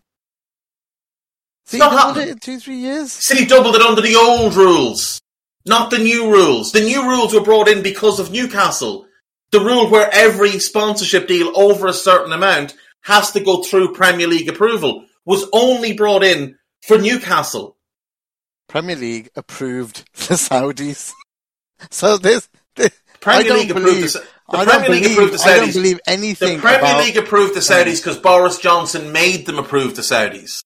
See, not doubled happening. it in two, three years. City doubled it under the old rules, not the new rules. The new rules were brought in because of Newcastle. The rule where every sponsorship deal over a certain amount has to go through Premier League approval was only brought in for Newcastle. Premier League approved the Saudis. So this, this Premier I don't League approved believe, the, the I Premier League believe, approved the Saudis. I don't believe The anything Premier about, League approved the Saudis because Boris Johnson made them approve the Saudis.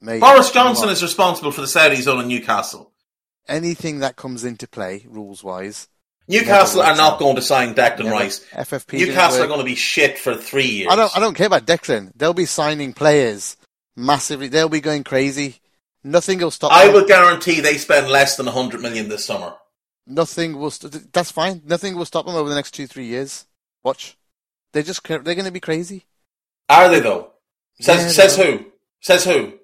Mate, Boris Johnson is responsible for the Saudis owning Newcastle. anything that comes into play rules wise. Newcastle are not going to sign Declan Never. Rice. FFP. Newcastle are going to be shit for three years. I don't. I don't care about Declan. They'll be signing players massively. They'll be going crazy. Nothing will stop. I them. will guarantee they spend less than 100 million this summer. Nothing will. St- that's fine. Nothing will stop them over the next two, three years. Watch. They just. They're going to be crazy. Are they though? Says Yeah, says who? Says who?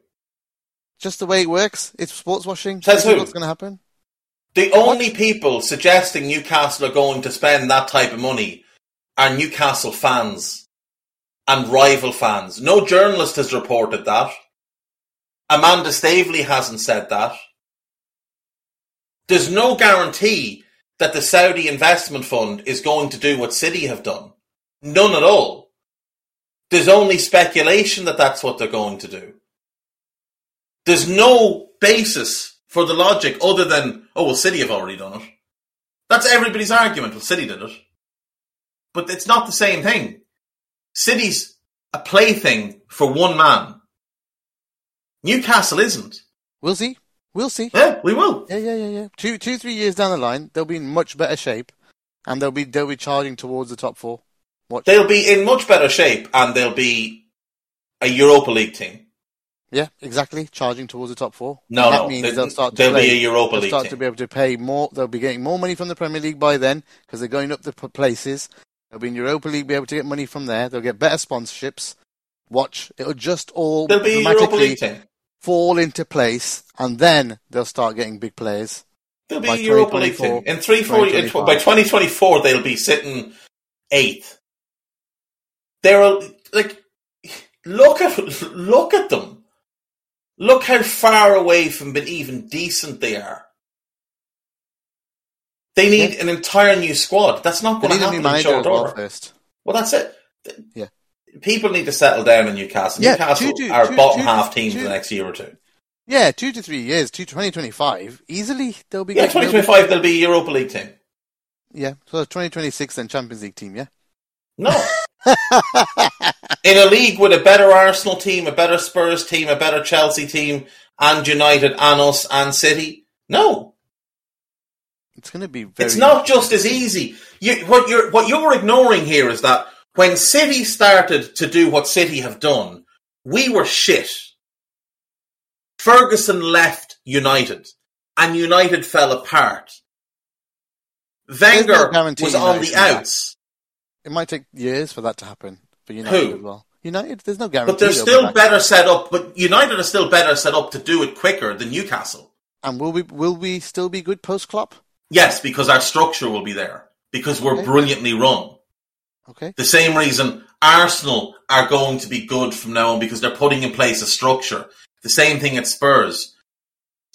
Just the way it works. It's sports washing. Says This who? What's going to happen? The only people suggesting Newcastle are going to spend that type of money are Newcastle fans and rival fans. No journalist has reported that. Amanda Staveley hasn't said that. There's no guarantee that the Saudi investment fund is going to do what City have done. None at all. There's only speculation that that's what they're going to do. There's no basis for the logic other than, oh, well, City have already done it. That's everybody's argument. Well, City did it. But it's not the same thing. City's a plaything for one man. Newcastle isn't. We'll see. We'll see. Yeah, we will. Yeah, yeah, yeah, yeah. Two, two, three years down the line, they'll be in much better shape, and they'll be they'll be charging towards the top four. Watch. They'll be in much better shape and they'll be a Europa League team. Yeah, exactly. Charging towards the top four. No, that no, means they- they'll start to they'll be a Europa they'll League start team. to be able to pay more. They'll be getting more money from the Premier League by then because they're going up the places. They'll be in Europa League, be able to get money from there. They'll get better sponsorships. Watch, it'll just all They'll be Europa League team. fall into place, and then they'll start getting big players. They'll be a Europa League team. In three, four, in, 2025. by 2024, they'll be sitting eighth. They're like, look at look at them. Look how far away from being even decent they are. They need Yeah. an entire new squad. That's not going to need a new happen in short as well first. Well, that's it. Yeah. People need to settle down in Newcastle. Yeah, Newcastle two to- are two- bottom two- half team for the next year or two. Yeah, two to three years, to 2025, easily they'll be. Yeah, good. They'll be- 2025 they'll be a Europa League team. Yeah, so twenty twenty six then Champions League team. Yeah. No. in a league with a better Arsenal team, a better Spurs team, a better Chelsea team, and United, and us, and City. No, It's going to be very. it's not just as easy. You, what you're what you're ignoring here is that when City started to do what City have done, we were shit. Ferguson left United, and United fell apart. Wenger no was on the outs, It might take years for that to happen for United Who? as well. United, there's no guarantee. but they're still better set up. But United are still better set up to do it quicker than Newcastle. And will we will we still be good post Klopp? Yes, because our structure will be there because we're Okay. brilliantly run. Okay. The same reason Arsenal are going to be good from now on because they're putting in place a structure. The same thing at Spurs.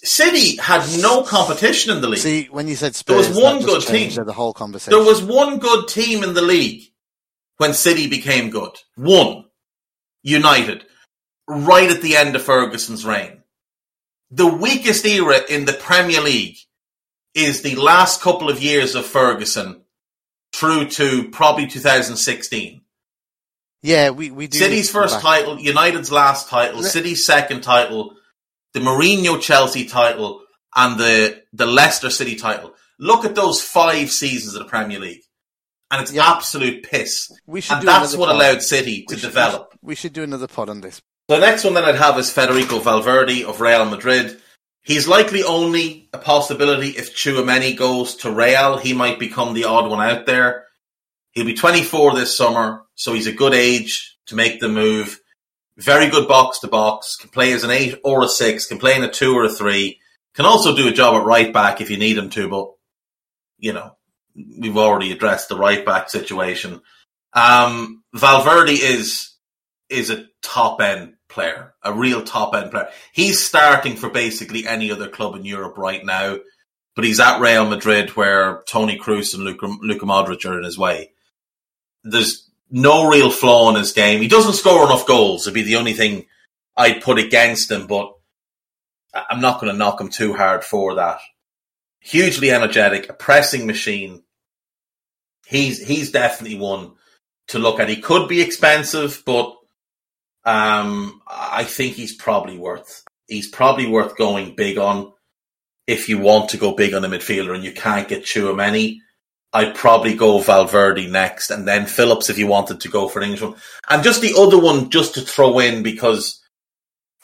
City had no competition in the league. See, when you said There was one good team. The whole conversation. There was one good team in the league when City became good. One. United. Right at the end of Ferguson's reign. The weakest era in the Premier League is the last couple of years of Ferguson through to probably 2016. Yeah, we we do. City's first title, United's last title, Le- City's second title, the Mourinho Chelsea title, and the the Leicester City title. Look at those five seasons of the Premier League, and it's Yeah. absolute piss. We should And do that's what pod. allowed City to We should- develop. We should do another pod on this. The next one that I'd have is Federico Valverde of Real Madrid. He's likely only a possibility if Tchouameni goes to Real. He might become the odd one out there. He'll be 24 this summer, so he's a good age to make the move. Very good box to box, can play as an 8 or a 6, can play in a 2 or a 3. Can also do a job at right back if you need him to, but you know, we've already addressed the right back situation. Um, Valverde is is a top end player, a real top end player. He's starting for basically any other club in Europe right now, but he's at Real Madrid where Toni Kroos and Luka, Luka Modric are in his way. There's no real flaw in his game. He doesn't score enough goals. It'd be the only thing I'd put against him, but I'm not going to knock him too hard for that. Hugely energetic, a pressing machine. He's he's definitely one to look at. He could be expensive, but um, I think he's probably worth he's probably worth going big on if you want to go big on a midfielder and you can't get Tchouameni. I'd probably go Valverde next and then Phillips if you wanted to go for an Englishman. And just the other one just to throw in because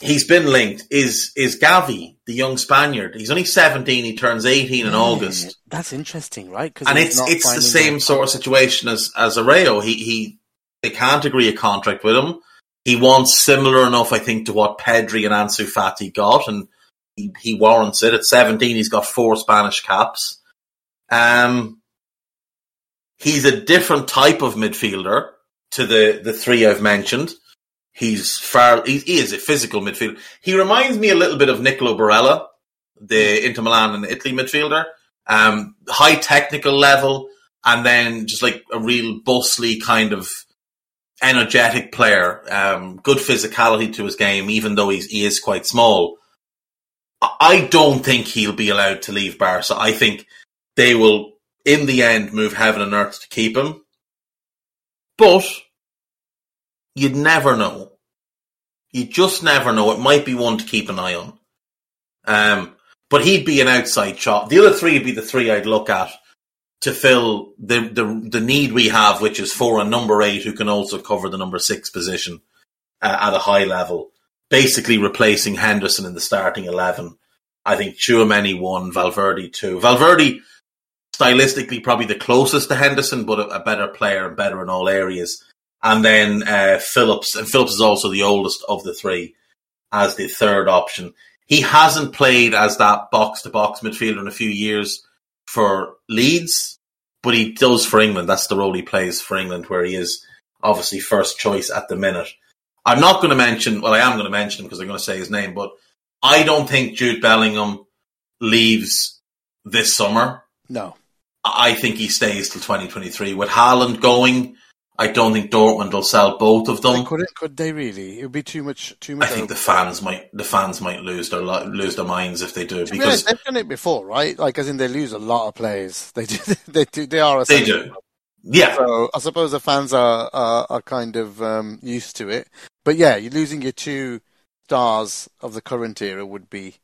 he's been linked is is Gavi, the young Spaniard. He's only seventeen. He turns eighteen in August. That's interesting, right? And it's it's the same sort of situation as as Araujo. He he they can't agree a contract with him. He wants similar enough, I think, to what Pedri and Ansu Fati got, and he, he warrants it. At seventeen, he's got four Spanish caps. Um, he's a different type of midfielder to the the three I've mentioned. He's far. He, he is a physical midfielder. He reminds me a little bit of Nicolo Barella, the Inter Milan and Italy midfielder. Um, high technical level, and then just like a real bustly kind of energetic player. Um, good physicality to his game, even though he's, he is quite small. I don't think he'll be allowed to leave Barca. I think they will, in the end, move heaven and earth to keep him. But you'd never know. You just never know. It might be one to keep an eye on. Um, but he'd be an outside shot. The other three would be the three I'd look at to fill the, the the need we have, which is for a number eight who can also cover the number six position uh, at a high level. Basically, replacing Henderson in the starting eleven. I think Tchouameni one, Valverde two. Valverde stylistically probably the closest to Henderson, but a, a better player and better in all areas and then uh, Phillips, and Phillips is also the oldest of the three as the third option. He hasn't played as that box to box midfielder in a few years for Leeds, but he does for England. That's the role he plays for England, where he is obviously first choice at the minute. I'm not going to mention, well, I am going to mention him because I'm going to say his name, but I don't think Jude Bellingham leaves this summer. No. I think he stays till 2023. With Haaland going, I don't think Dortmund will sell both of them. Couldn't, could they really? It would be too much. Too much. I think the fans might the fans might lose their lose their minds if they do to because be they've done it before, right? Like as in they lose a lot of players. They do. They do. They are. They do. Yeah. So I suppose the fans are are, are kind of um, used to it. But yeah, you're losing your two stars of the current era would be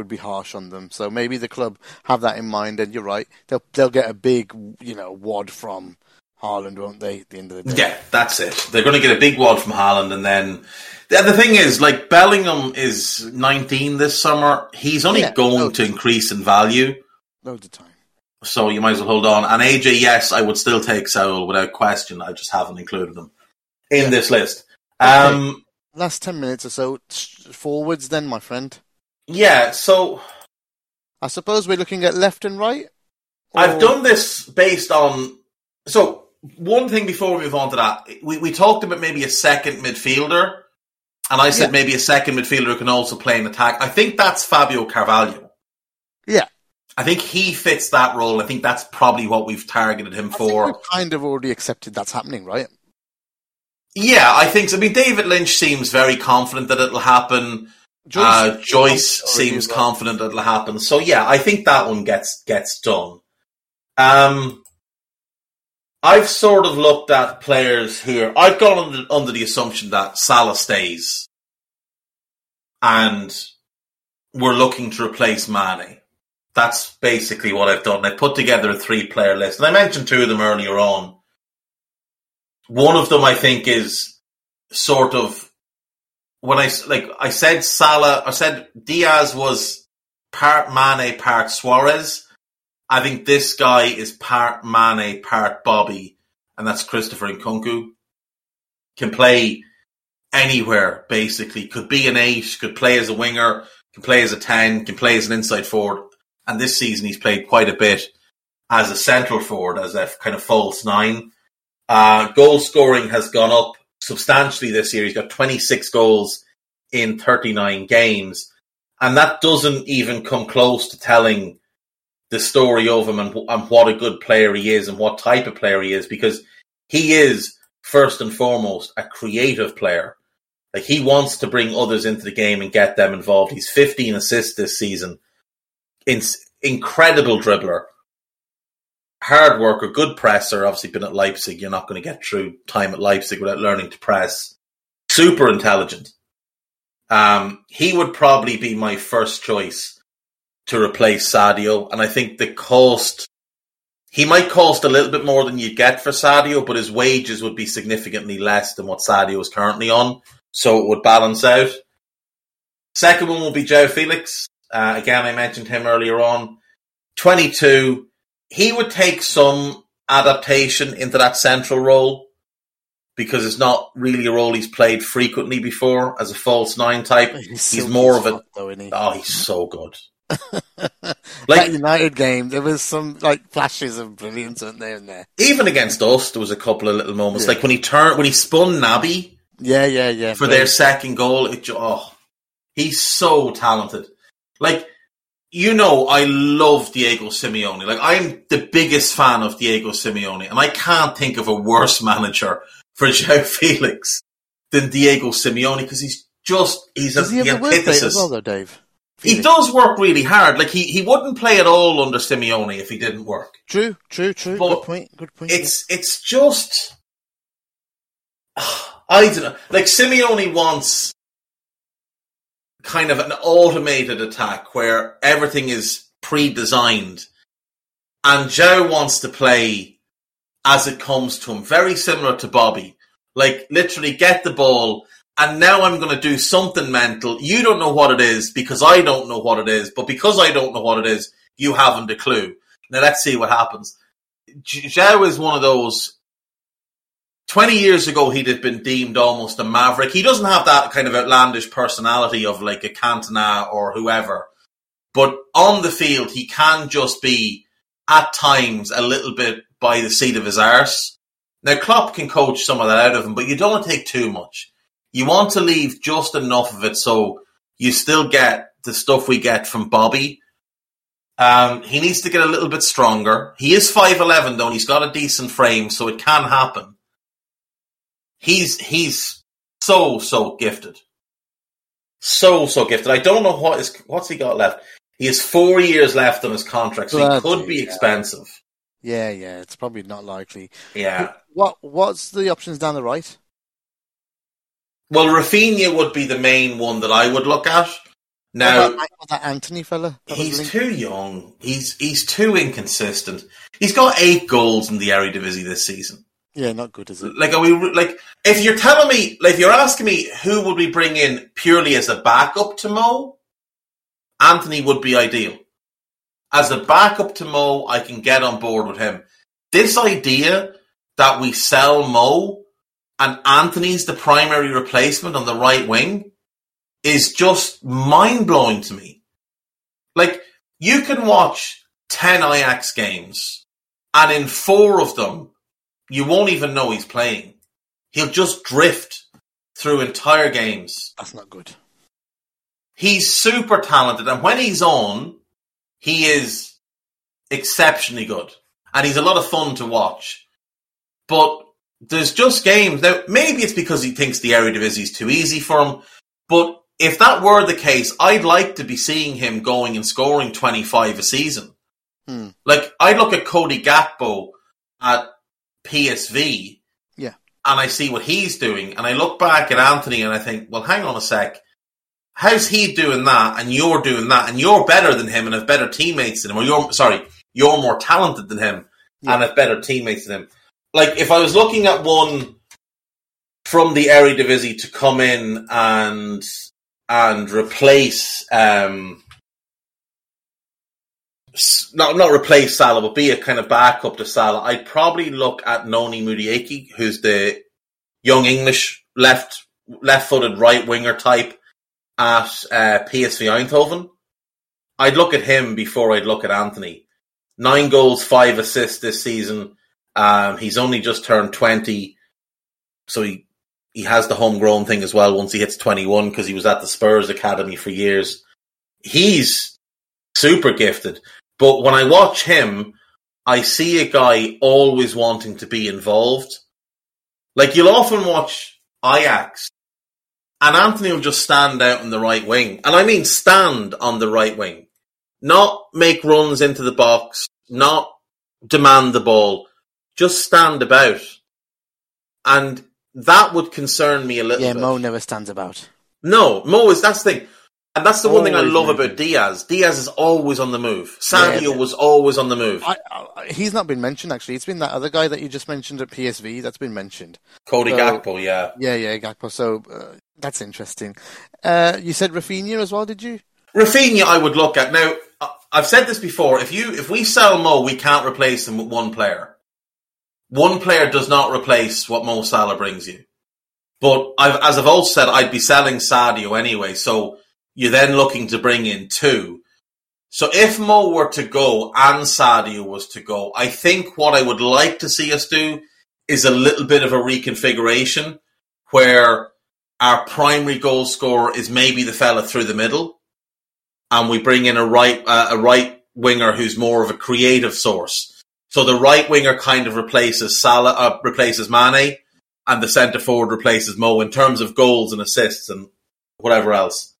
would be harsh on them. So maybe the club have that in mind. And you're right. They'll they'll get a big you know wad from Haaland, won't they? At the end of the day. Yeah, that's it. They're going to get a big wad from Haaland, and then the, the thing is, like Bellingham is 19 this summer. He's only yeah, going to increase in value. Loads of time. So you might as well hold on. And AJ, yes, I would still take Saul without question. I just haven't included them in yeah. this list. Um, okay. Last 10 minutes or so, forwards then, my friend. Yeah, so. I suppose we're looking at left and right? Or... I've done this based on. So one thing before we move on to that, we, we talked about maybe a second midfielder, and I said yeah. maybe a second midfielder who can also play in attack. I think that's Fabio Carvalho. Yeah. I think he fits that role. I think that's probably what we've targeted him I for. kind of already accepted that's happening, right? Yeah, I think so. I mean, David Lynch seems very confident that it'll happen. Joyce, uh, Joyce seems confident that it'll happen. So yeah, I think that one gets gets done. Um, I've sort of looked at players who are, I've gone under, under the assumption that Salah stays and we're looking to replace Mane. That's basically what I've done. I put together a three player list and I mentioned two of them earlier on. One of them I think is sort of when I like I said Salah I said Diaz was part Mane part Suarez I think this guy is part Mane, part Bobby, and that's Christopher Nkunku. Can play anywhere, basically. Could be an eight, could play as a winger, can play as a 10, can play as an inside forward. And this season he's played quite a bit as a central forward, as a kind of false nine. Uh, goal scoring has gone up substantially this year. He's got 26 goals in 39 games. And that doesn't even come close to telling the story of him and, and what a good player he is and what type of player he is because he is first and foremost a creative player. Like he wants to bring others into the game and get them involved. He's 15 assists this season. In, incredible dribbler. Hard worker, good presser. Obviously been at Leipzig. You're not going to get through time at Leipzig without learning to press. Super intelligent. Um, he would probably be my first choice to replace Sadio. And I think the cost, he might cost a little bit more than you'd get for Sadio, but his wages would be significantly less than what Sadio is currently on. So it would balance out. Second one will be João Félix. Uh, again, I mentioned him earlier on. 22. He would take some adaptation into that central role because it's not really a role he's played frequently before as a false nine type. He's, he's more of a. Though, he? Oh, he's so good. like that United game, there was some like flashes of brilliance, weren't there? In there, even against us, there was a couple of little moments. Yeah. Like when he turned, when he spun Naby. Yeah, yeah, yeah. For their second goal, it, oh, he's so talented. Like you know, I love Diego Simeone. Like I'm the biggest fan of Diego Simeone, and I can't think of a worse manager for João Félix than Diego Simeone because he's just he's Does a, he the antithesis. Well, though, Dave. He does work really hard. Like he, he wouldn't play at all under Simeone if he didn't work. True, true, true. But good point. Good point. It's it's just I don't know. Like Simeone wants kind of an automated attack where everything is pre-designed, and Joe wants to play as it comes to him, very similar to Bobby. Like literally get the ball and now I'm going to do something mental. You don't know what it is because I don't know what it is, but because I don't know what it is, you haven't a clue. Now let's see what happens. Joe is one of those. 20 years ago, he'd have been deemed almost a maverick. He doesn't have that kind of outlandish personality of like a Cantona or whoever. But on the field, he can just be at times a little bit by the seat of his arse. Now, Klopp can coach some of that out of him, but you don't want to take too much. You want to leave just enough of it so you still get the stuff we get from Bobby. Um, he needs to get a little bit stronger. He is 5'11 though, and he's got a decent frame, so it can happen. He's, he's so, so gifted. So, so gifted. I don't know what is, what's he got left. He has four years left on his contract, so Bloody he could be yeah. expensive. Yeah, yeah, it's probably not likely. Yeah. What What's the options down the right? Well, Raphinha would be the main one that I would look at. Now, that Antony fella. That he's too young. He's he's too inconsistent. He's got eight goals in the Eredivisie this season. Yeah, not good, is it? Like, are we like? If you're telling me, like, if you're asking me, who would we bring in purely as a backup to Mo? Antony would be ideal. As a backup to Mo, I can get on board with him. This idea that we sell Mo and Antony's the primary replacement on the right wing is just mind blowing to me. Like, you can watch 10 Ajax games, and in four of them, you won't even know he's playing. He'll just drift through entire games. That's not good. He's super talented, and when he's on, he is exceptionally good. And he's a lot of fun to watch. But there's just games now. Maybe it's because he thinks the Eredivisie is too easy for him. But if that were the case, I'd like to be seeing him going and scoring 25 a season. Hmm. Like I look at Cody Gakpo at PSV, yeah, and I see what he's doing, and I look back at Antony and I think, well, hang on a sec. How's he doing that, and you're doing that, and you're better than him and have better teammates than him, or you're sorry, you're more talented than him yeah. and have better teammates than him. Like if I was looking at one from the Eredivisie to come in and and replace um not not replace Salah, but be a kind of backup to Salah, I'd probably look at Noni Madueke, who's the young English left left footed right winger type. at uh, PSV Eindhoven, I'd look at him before I'd look at Antony. Nine goals, five assists this season. Um, he's only just turned 20, so he, he has the homegrown thing as well once he hits 21 because he was at the Spurs Academy for years. He's super gifted. But when I watch him, I see a guy always wanting to be involved. Like you'll often watch Ajax and Antony will just stand out in the right wing. And I mean stand on the right wing. Not make runs into the box, not demand the ball, just stand about. And that would concern me a little Yeah, bit. Mo never stands about. No, Mo is that's the thing. And that's the one thing I love moving. about Diaz. Diaz is always on the move. Sadio Yeah. was always on the move. I, I, he's not been mentioned actually. It's been that other guy that you just mentioned at PSV that's been mentioned. Cody So- Gakpo, yeah. Yeah, yeah, Gakpo. So uh, that's interesting. Uh, you said Raphinha as well, did you? Raphinha, I would look at now. I- I've said this before. If you if we sell Mo, we can't replace him with one player. One player does not replace what Mo Salah brings you. But I've, as I've also said, I'd be selling Sadio anyway. So you're then looking to bring in two. So if Mo were to go and Sadio was to go, I think what I would like to see us do is a little bit of a reconfiguration where our primary goal scorer is maybe the fella through the middle and we bring in a right uh, a right winger who's more of a creative source. So the right winger kind of replaces Salah, uh, replaces Mane, and the centre forward replaces Mo in terms of goals and assists and whatever else.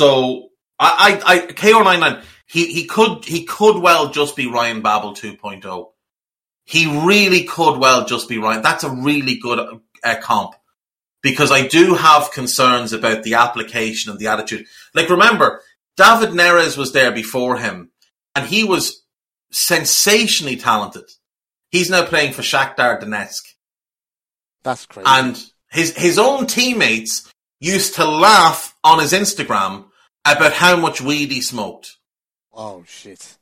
So I, I, I KO99, he he could he could well just be Ryan Babel 2.0. He really could well just be Ryan. That's a really good uh, comp because I do have concerns about the application and the attitude. Like remember, David Neres was there before him, and he was sensationally talented. He's now playing for Shakhtar Donetsk, That's crazy. and his his own teammates used to laugh on his Instagram about how much weed he smoked. oh shit.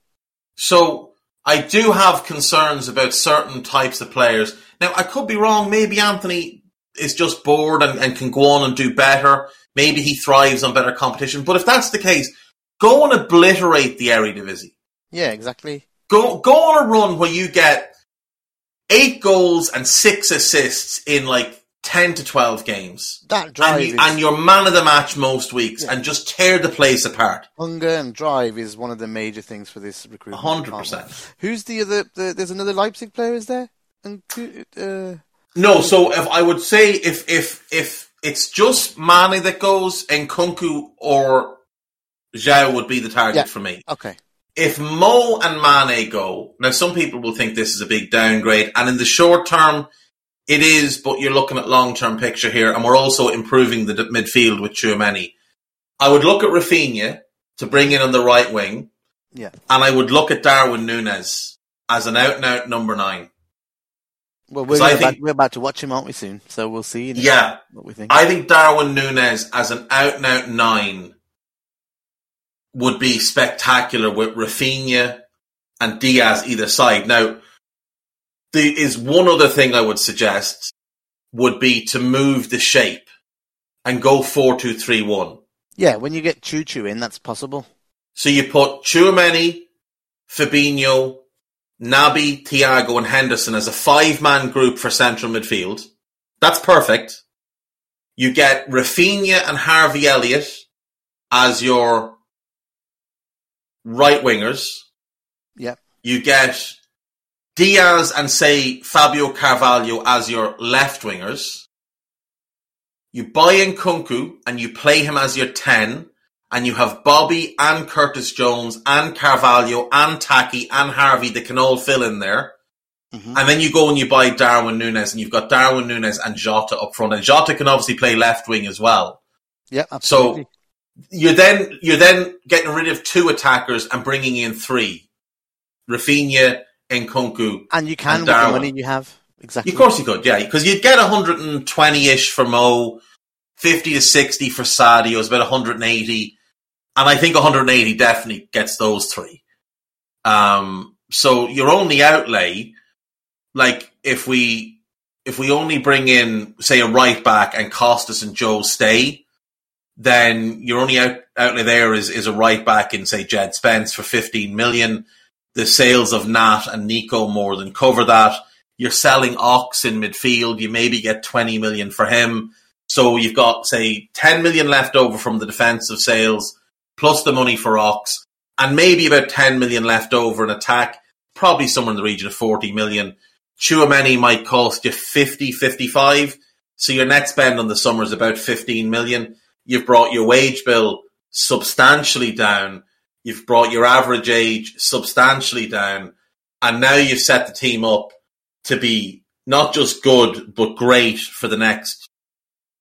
So I do have concerns about certain types of players. Now I could be wrong. Maybe Antony is just bored and, and can go on and do better. Maybe he thrives on better competition. But if that's the case, go and obliterate the Eredivisie. Yeah, exactly. Go go on a run where you get eight goals and six assists in like ten to twelve games, That drive and, you, is and you're man of the match most weeks, and just tear the place apart. hunger and drive is one of the major things for this recruitment. 100%. department. Who's the other? The, there's another Leipzig player, is there? And uh, No, so if I would say if if if it's just Mane that goes, and Nkunku or Zhao would be the target Yeah. for me. okay. If Mo and Mane go, now some people will think this is a big downgrade, and in the short term, it is. But you're looking at long term picture here, and we're also improving the midfield with Tchouameni. I would look at Raphinha to bring in on the right wing, Yeah. and I would look at Darwin Nunez as an out and out number nine. Well, we're, about, think- we're about to watch him, aren't we? Soon, so we'll see. Yeah, What we think. I think Darwin Nunez as an out and out nine would be spectacular with Raphinha and Diaz either side. Now, there is one other thing I would suggest would be to move the shape and go four two three one. yeah, when you get Choo Choo in, that's possible. So you put Tchouameni, Fabinho, Naby, Thiago, and Henderson as a five-man group for central midfield. That's perfect. You get Raphinha and Harvey Elliott as your right wingers. Yeah. You get Diaz and say Fabio Carvalho as your left wingers. You buy in Nkunku and you play him as your 10 and you have Bobby and Curtis Jones and Carvalho and Taki and Harvey that can all fill in there. Mhm. And then you go and you buy Darwin Nunez and you've got Darwin Nunez and Jota up front. And Jota can obviously play left wing as well. Yeah, absolutely. So you're then you're then getting rid of two attackers and bringing in three. Raphinha and Nkunku. and you can and with the money you have. Exactly. Of course you could, yeah, because you'd get 120-ish for Mo, 50 to 60 for Sadio, it's about 180. And I think 180 definitely gets those three. Um, so your only outlay, like if we, if we only bring in, say, a right back and Costas and Joe stay, then your only out, outlet there is, is a right back in, say, Jed Spence for 15 million. The sales of Nat and Nico more than cover that. You're selling Ox in midfield. You maybe get 20 million for him. So you've got, say, 10 million left over from the defensive sales, plus the money for Ox, and maybe about 10 million left over in attack, probably somewhere in the region of 40 million. Tchouameni might cost you 50, 55. So your net spend on the summer is about 15 million. You've brought your wage bill substantially down. You've brought your average age substantially down. And now you've set the team up to be not just good, but great for the next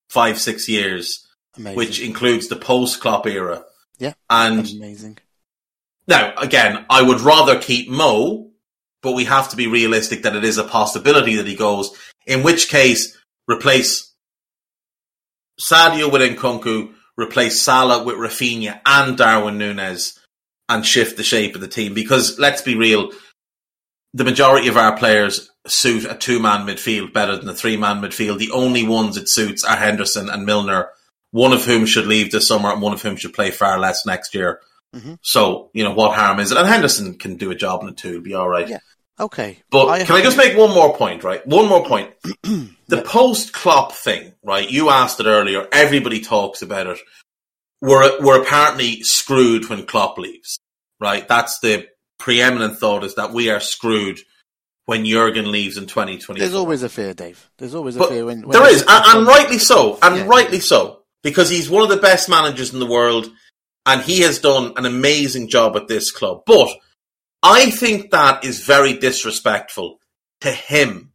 five, six years, amazing. which includes the post Klopp era. Yeah. And amazing. Now, again, I would rather keep Mo, but we have to be realistic that it is a possibility that he goes, in which case replace Sadio with Nkunku, replace Salah with Raphinha and Darwin Nunez and shift the shape of the team. Because let's be real, the majority of our players suit a two man midfield better than a three man midfield. The only ones it suits are Henderson and Milner, one of whom should leave this summer and one of whom should play far less next year. Mm-hmm. So, you know, what harm is it? And Henderson can do a job in it too, be all right. Yeah. Okay. But I can I just make one more point, right? One more point. the post Klopp thing, right? You asked it earlier. Everybody talks about it. We're, we're apparently screwed when Klopp leaves, right? That's the preeminent thought is that we are screwed when Jurgen leaves in 2020. There's always a fear, Dave. There's always a but fear when, when there is, and, and, rightly so, and yeah. rightly so, because he's one of the best managers in the world, and he has done an amazing job at this club. But I think that is very disrespectful to him.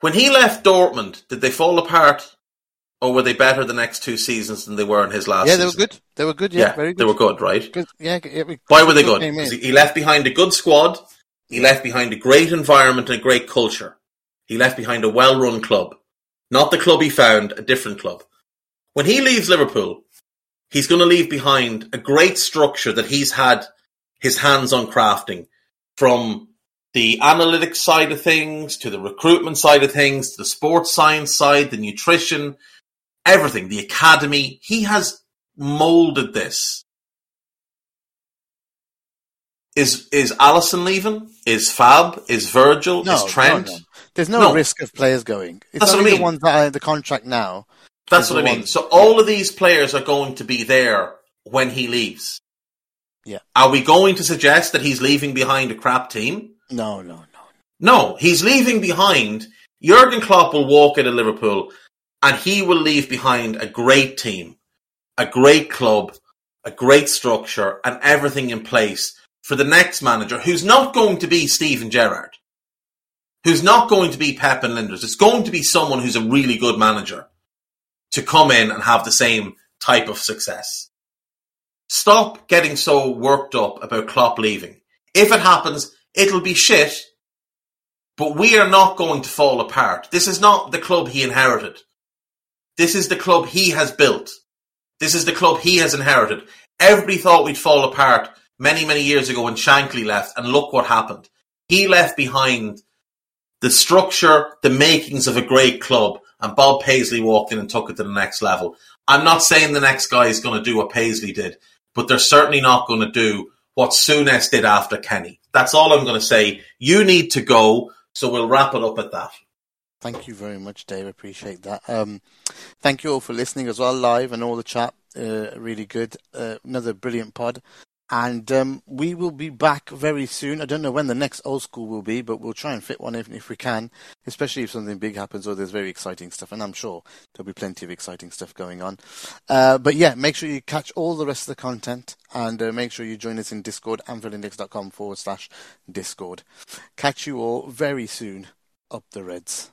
When he left Dortmund, did they fall apart? Or were they better the next two seasons than they were in his last Yeah, they season? were good. They were good, yeah, yeah very good. They were good, right? Good, yeah, Why were they good? He left behind a good squad. He left behind a great environment and a great culture. He left behind a well run club. Not the club he found, a different club. When he leaves Liverpool, he's going to leave behind a great structure that he's had his hands on crafting from the analytics side of things to the recruitment side of things to the sports science side, the nutrition, everything, the academy. He has molded this. Is is Alisson leaving? Is Fab? Is Virgil? No, is Trent? No, no. There's no, risk of players going. It's That's only what I mean. the ones that are in the contract now. That's what I mean. Ones... So all of these players are going to be there when he leaves. Yeah. Are we going to suggest that he's leaving behind a crap team? No, no, no. No, he's leaving behind. Jurgen Klopp will walk into Liverpool and he will leave behind a great team, a great club, a great structure, and everything in place for the next manager who's not going to be Steven Gerrard, who's not going to be Pep and Lijnders. It's going to be someone who's a really good manager to come in and have the same type of success. Stop getting so worked up about Klopp leaving. If it happens, it'll be shit, but we are not going to fall apart. This is not the club he inherited. This is the club he has built. This is the club he has inherited. Everybody thought we'd fall apart many, many years ago when Shankly left, and look what happened. He left behind the structure, the makings of a great club, and Bob Paisley walked in and took it to the next level. I'm not saying the next guy is going to do what Paisley did, but they're certainly not going to do what Souness did after Kenny. That's all I'm going to say. You need to go, so we'll wrap it up at that. Thank you very much, Dave. I appreciate that. Um, thank you all for listening as well, live and all the chat. Uh, really good. Uh, another brilliant pod. And um, we will be back very soon. I don't know when the next old school will be, but we'll try and fit one if, if we can, especially if something big happens or there's very exciting stuff. And I'm sure there'll be plenty of exciting stuff going on. Uh, but yeah, make sure you catch all the rest of the content and uh, make sure you join us in Discord, AnfieldIndex.com forward slash Discord. Catch you all very soon. Up the Reds.